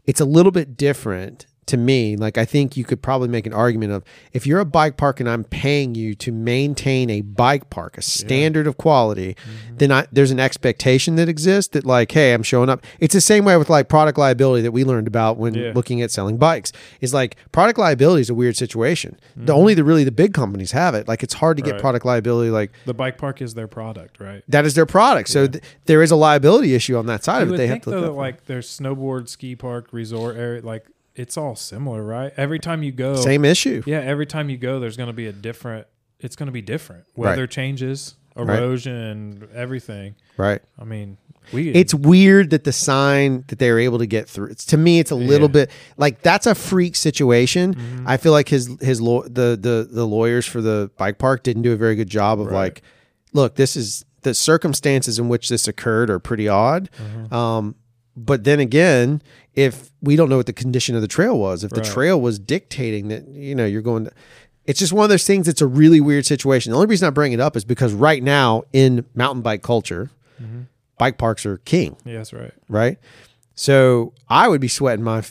It's a little bit different to me. Like I think you could probably make an argument of if you're a bike park and I'm paying you to maintain a bike park, a standard of quality, mm-hmm. then I, there's an expectation that exists that like, hey, I'm showing up. It's the same way with like product liability that we learned about when Yeah. looking at selling bikes. Is like product liability is a weird situation. The mm-hmm. only the really the big companies have it. Like it's hard to get Right. product liability. Like The bike park is their product, right? that is their product. So th- there is a liability issue on that side You of it. They have to though that like their snowboard, ski park, resort area, like it's all similar, right? Every time you go, same issue. Yeah, every time you go, there's going to be a different. It's going to be different. Right. Weather changes, Right. erosion, everything. Right. I mean, we. It's weird that the sign that they were able to get through. It's to me, it's a little Yeah. Mm-hmm. bit like that's a freak situation. I feel like his his law the the the lawyers for the bike park didn't do a very good job of Right. like, look, this is the circumstances in which this occurred are pretty odd. Mm-hmm. Um, but then again, if we don't know what the condition of the trail was, if the trail was dictating that you know you're going to. It's just one of those things. It's a really weird situation. The only reason I bring it up is because right now in mountain bike culture, Mm-hmm. bike parks are king yeah, that's right. right? So I would be sweating my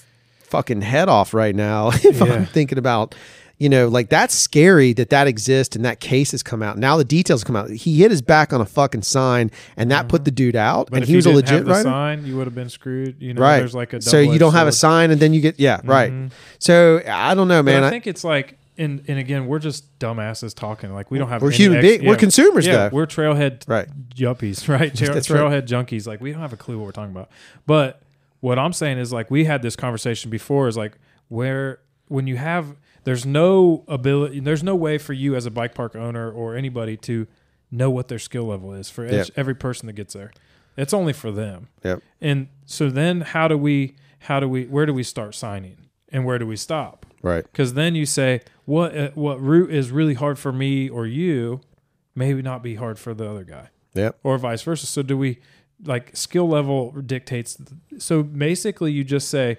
fucking head off right now if Yeah. I'm thinking about, you know, like that's scary that that exists and that case has come out. Now the details come out. He hit his back on a fucking sign and that put the dude out, Mm-hmm. But and if he was a legit have sign, you would have been screwed. You know, Right. there's like a. so you don't have a sign and then you get yeah, right. So I don't know, man. I I- think it's like, and and again, we're just dumbasses talking. Like we don't have. We're human being- we're consumers, Yeah, though. we're trailhead Right. yuppies, right? Trail, That's right. trailhead junkies. Like we don't have a clue what we're talking about. But what I'm saying is like we had this conversation before. Is like where when you have there's no ability, there's no way for you as a bike park owner or anybody to know what their skill level is for Yep. every person that gets there. It's only for them. Yep. And so then how do we how do we where do we start signing and where do we stop? right. Because then you say what uh, what route is really hard for me or you, maybe not be hard for the other guy, Yep. or vice versa. So do we like skill level dictates? So basically, you just say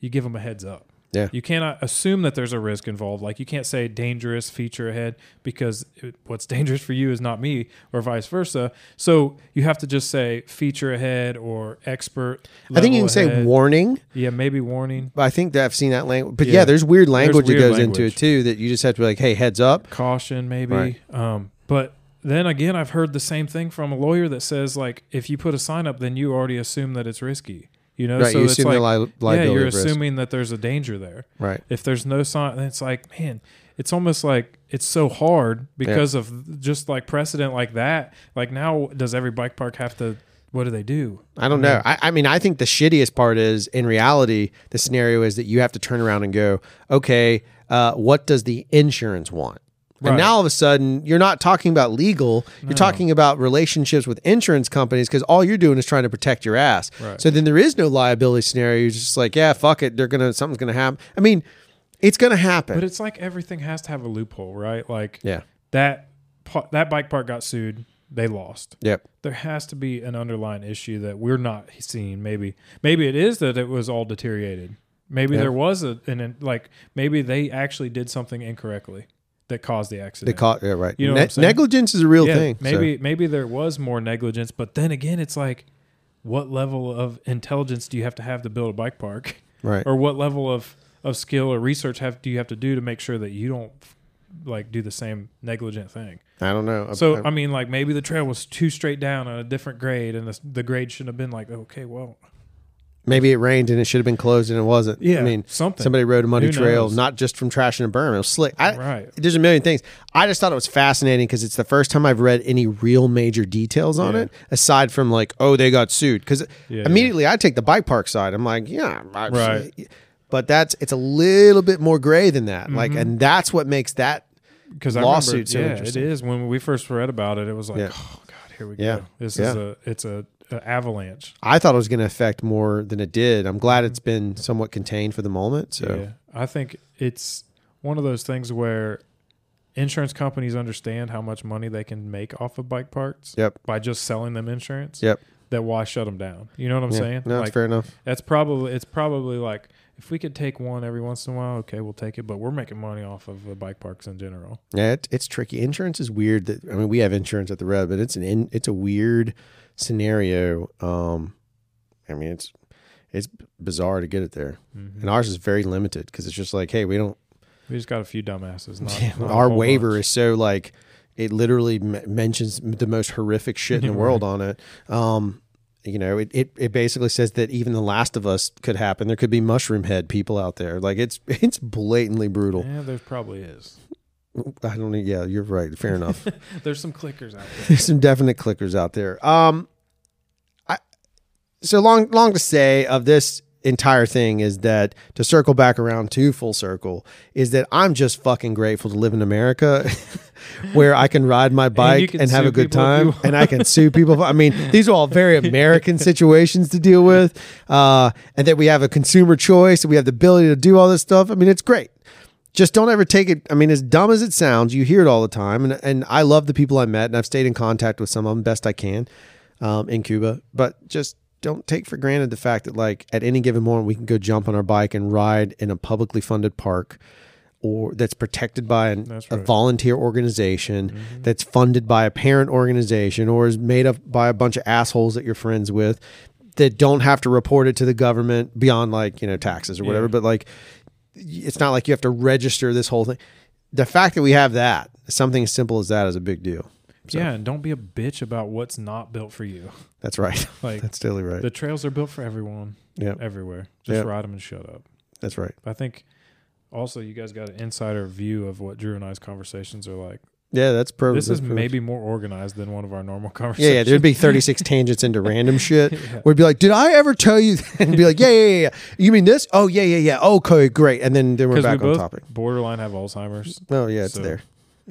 you give them a heads up. Yeah. You cannot assume that there's a risk involved. Like you can't say dangerous feature ahead because it, what's dangerous for you is not me or vice versa. So you have to just say feature ahead or expert. I think you can say warning. Yeah, maybe warning, But I think that I've seen that language. But yeah, Yeah. there's weird language weird that goes into it too. That you just have to be like, hey, heads up. caution, maybe. Right. Um, but then again, I've heard the same thing from a lawyer that says like if you put a sign up, then you already assume that it's risky. You know, Right, so you it's assume like li- yeah, you're risk. assuming that there's a danger there. Right. If there's no sign, it's like man, it's almost like it's so hard because of just like precedent like that. Like now, does every bike park have to? What do they do? I don't know. I, I mean, I think the shittiest part is in reality, the scenario is that you have to turn around and go, okay, uh, what does the insurance want? And now all of a sudden, you're not talking about legal. You're talking about relationships with insurance companies because all you're doing is trying to protect your ass. Right. So then there is no liability scenario. You're just like, yeah, fuck it. They're gonna something's gonna happen. I mean, it's gonna happen. But it's like everything has to have a loophole, right? Like yeah. that that bike park got sued, they lost. Yep. there has to be an underlying issue that we're not seeing. Maybe maybe it is that it was all deteriorated. Maybe Yeah. there was a an like maybe they actually did something incorrectly that caused the They accident. yeah, right. You know Ne- negligence is a real yeah, thing. so- Maybe maybe there was more negligence, but then again, it's like what level of intelligence do you have to have to build a bike park, right. or what level of of skill or research have do you have to do to make sure that you don't like do the same negligent thing? I don't know. So I- I mean, like maybe the trail was too straight down on a different grade, and the, the grade shouldn't have been like, okay, well, maybe it rained and it should have been closed and it wasn't. Yeah, I mean, something. Somebody rode a muddy Who trail, knows? not just from trashing a berm. It was slick. I, Right. There's a million things. I just thought it was fascinating because it's the first time I've read any real major details on it, aside from like, oh, they got sued. Because Yeah, immediately I take the bike park side. I'm like, yeah, I- Right. But that's it's a little bit more gray than that. Like, mm-hmm. and that's what makes that because I Lawsuit, so yeah, it interesting. is. When we first read about it, it was like, Yeah. oh god, here we Yeah. go. This Yeah. is a it's a, a avalanche. I thought it was going to affect more than it did. I'm glad it's been somewhat contained for the moment. So Yeah, I think it's one of those things where insurance companies understand how much money they can make off of bike parks. Yep. By just selling them insurance. Yep. That why shut them down? You know what I'm Yeah. saying? No, like that's fair enough. that's probably it's probably like if we could take one every once in a while, okay, we'll take it. But we're making money off of the bike parks in general. Yeah, it, it's tricky. Insurance is weird. That I mean, we have insurance at the Reb, but it's an in, it's a weird scenario. Um, I mean, it's it's bizarre to get it there, Mm-hmm. and ours is very limited because it's just like, hey, we don't. We just got a few dumbasses. Not, not our waiver is so like it literally m- mentions the most horrific shit in the world on it. Um, you know, it, it it basically says that even The Last of Us could happen. There could be mushroom head people out there. Like it's it's blatantly brutal. Yeah, there probably is. I don't. Yeah, you're right. Fair enough. There's some clickers out there. There's some definite clickers out there. Um, I so long long to say of this entire thing is that to circle back around to full circle is that I'm just fucking grateful to live in America, where I can ride my bike can and, have a good time, and I can sue people. I mean, these are all very American situations to deal with, uh, and that we have a consumer choice, and we have the ability to do all this stuff. I mean, it's great just don't ever take it. I mean, as dumb as it sounds, you hear it all the time, and and I love the people I met, and I've stayed in contact with some of them best I can um, in Cuba. But just don't take for granted the fact that like at any given moment we can go jump on our bike and ride in a publicly funded park. Or that's protected by an, That's a volunteer organization mm-hmm. that's funded by a parent organization or is made up by a bunch of assholes that you're friends with that don't have to report it to the government beyond like you know taxes or whatever. Yeah. But like it's not like you have to register this whole thing. The fact that we have that, something as simple as that, is a big deal. So, Yeah, and don't be a bitch about what's not built for you. that's right. Like that's totally right. the trails are built for everyone, yeah, everywhere. Just Yeah. ride them and shut up. that's right. I think also you guys got an insider view of what Drew and I's conversations are like. Yeah, that's pro. This that's is pro- maybe more organized than one of our normal conversations. yeah. yeah There'd be 36 tangents into random shit. Yeah. We'd be like, "Did I ever tell you?" And be like, "Yeah, yeah, yeah, yeah. You mean this? Oh, yeah, yeah, yeah. Okay, great." And then then we're because we back on both topic. borderline have Alzheimer's. Oh, yeah, it's So- there.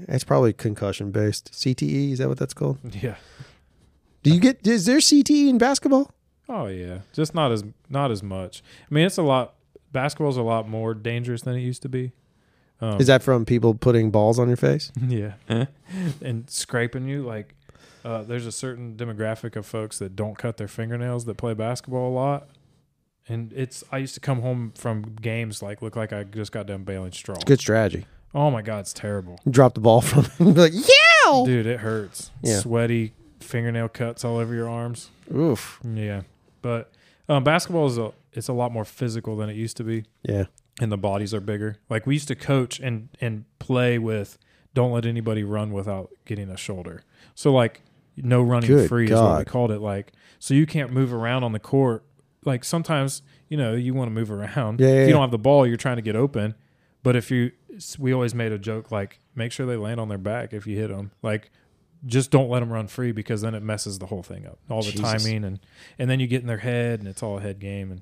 It's probably concussion based. CTE is that what that's called? Yeah. Do you get? Is there CTE in basketball? Oh yeah, just not as not as much. I mean, it's a lot. Basketball's a lot more dangerous than it used to be. Um, Is that from people putting balls on your face? yeah, and scraping you like. Uh, there's a certain demographic of folks that don't cut their fingernails that play basketball a lot, And it's I used to come home from games like look like I just got done bailing straw. Good strategy. Oh my god, it's terrible. Drop the ball from him. Be like, yeah. Dude, it hurts. Yeah. Sweaty fingernail cuts all over your arms. Oof. Yeah. But um, basketball is a it's a lot more physical than it used to be. Yeah. and the bodies are bigger. Like we used to coach and and play with don't let anybody run without getting a shoulder. So like no running Good free is what we called it. Like so you can't move around on the court. Like sometimes you know you want to move around. Yeah, yeah, if you don't have the ball, you're trying to get open. But if you, we always made a joke like make sure they land on their back if you hit them. Like just don't let them run free because then it messes the whole thing up. All the Jesus. timing and and then you get in their head and it's all a head game and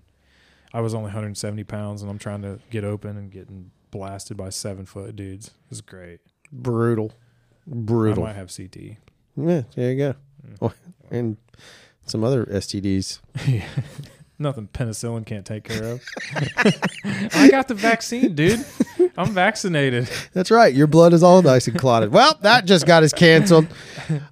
I was only 170 pounds and I'm trying to get open and getting blasted by seven foot dudes. It's great. Brutal. Brutal. I might have CT. Yeah, there you go. Mm. Oh, and some other STDs. Nothing penicillin can't take care of. I got the vaccine, dude. I'm vaccinated. That's right. Your blood is all nice and clotted. Well, that just got us canceled.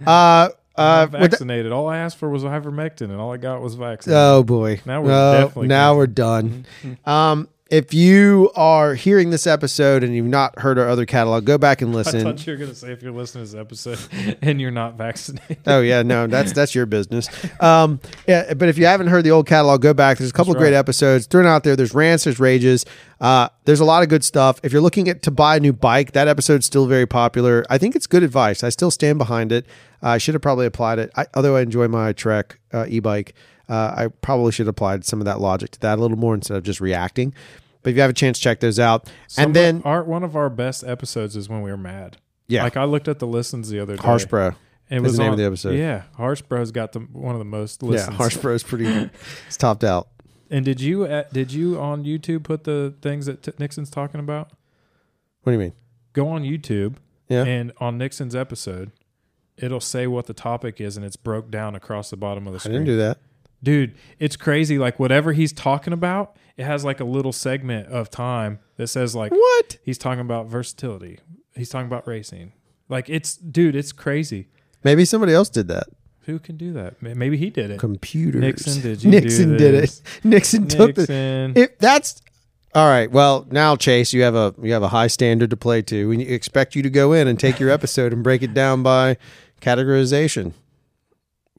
Uh, uh, I'm with the- vaccinated. all I asked for was ivermectin, and all I got was vaccine. oh boy. Now we're Oh, definitely now canceled. we're done. Um, if you are hearing this episode and you've not heard our other catalog, go back and I listen. thought you were gonna say if you're listening to this episode and you're not vaccinated. Oh yeah, no, that's that's your business. Um, yeah, but if you haven't heard the old catalog, go back. There's a couple That's great right. episodes thrown out there. There's rants, there's rages. Uh, there's a lot of good stuff. If you're looking at to buy a new bike, that episode's still very popular. I think it's good advice. I still stand behind it. Uh, I should have probably applied it. I, although I enjoy my Trek uh, e-bike, uh, I probably should have applied some of that logic to that a little more instead of just reacting. But if you have a chance, check those out. Some and then our one of our best episodes is when we were mad. Yeah. like I looked at the listens the other day. Harsh Bro. It was the name on- of the episode. Yeah, Harsh Bro's got the one of the most listens. Yeah, Harsh Bro's pretty. it's topped out. And did you uh, did you on YouTube put the things that t- Nixon's talking about? What do you mean? Go on YouTube Yeah. and on Nixon's episode, it'll say what the topic is, and it's broke down across the bottom of the screen. I didn't do that. Dude, it's crazy. Like whatever he's talking about, it has like a little segment of time that says like What? he's talking about versatility. He's talking about racing. Like it's dude, it's crazy. Maybe somebody else did that. Who can do that? Maybe he did it. Computers. Nixon, did Nixon did it. this? Nixon took the. Nixon. If that's all right. Well, now Chase, you have a you have a high standard to play to. We expect you to go in and take your episode and break it down by categorization.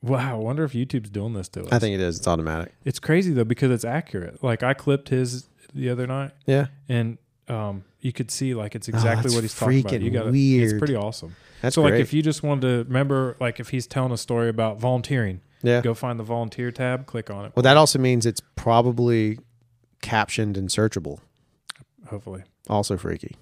Wow, I wonder if YouTube's doing this to us. I think it is. It's automatic. it's crazy though because it's accurate. Like I clipped his the other night, Yeah, and um, you could see like it's exactly Oh, that's what he's talking about. freaking You got It's pretty awesome. that's so great. like if you just wanted to remember, like if he's telling a story about volunteering, yeah. go find the volunteer tab, click on it. Well, that also means it's probably captioned and searchable. Hopefully, Also freaky.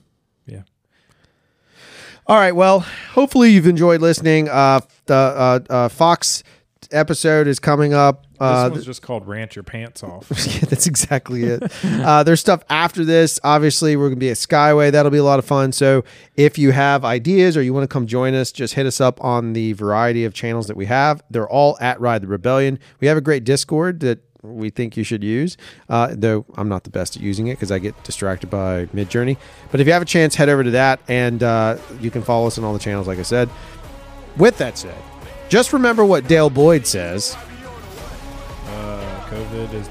All right. Well, hopefully you've enjoyed listening. Uh, the uh, uh, Fox episode is coming up. This Uh, one's just called "Rant Your Pants Off." yeah, that's exactly it. uh, there's stuff after this. Obviously, we're going to be at Skyway. That'll be a lot of fun. So, if you have ideas or you want to come join us, just hit us up on the variety of channels that we have. They're all at Ride the Rebellion. We have a great Discord that we think you should use, uh, though I'm not the best at using it because I get distracted by Midjourney. But if you have a chance, head over to that and uh, you can follow us on all the channels, like I said. With that said, just remember what Dale Boyd says. Uh, COVID is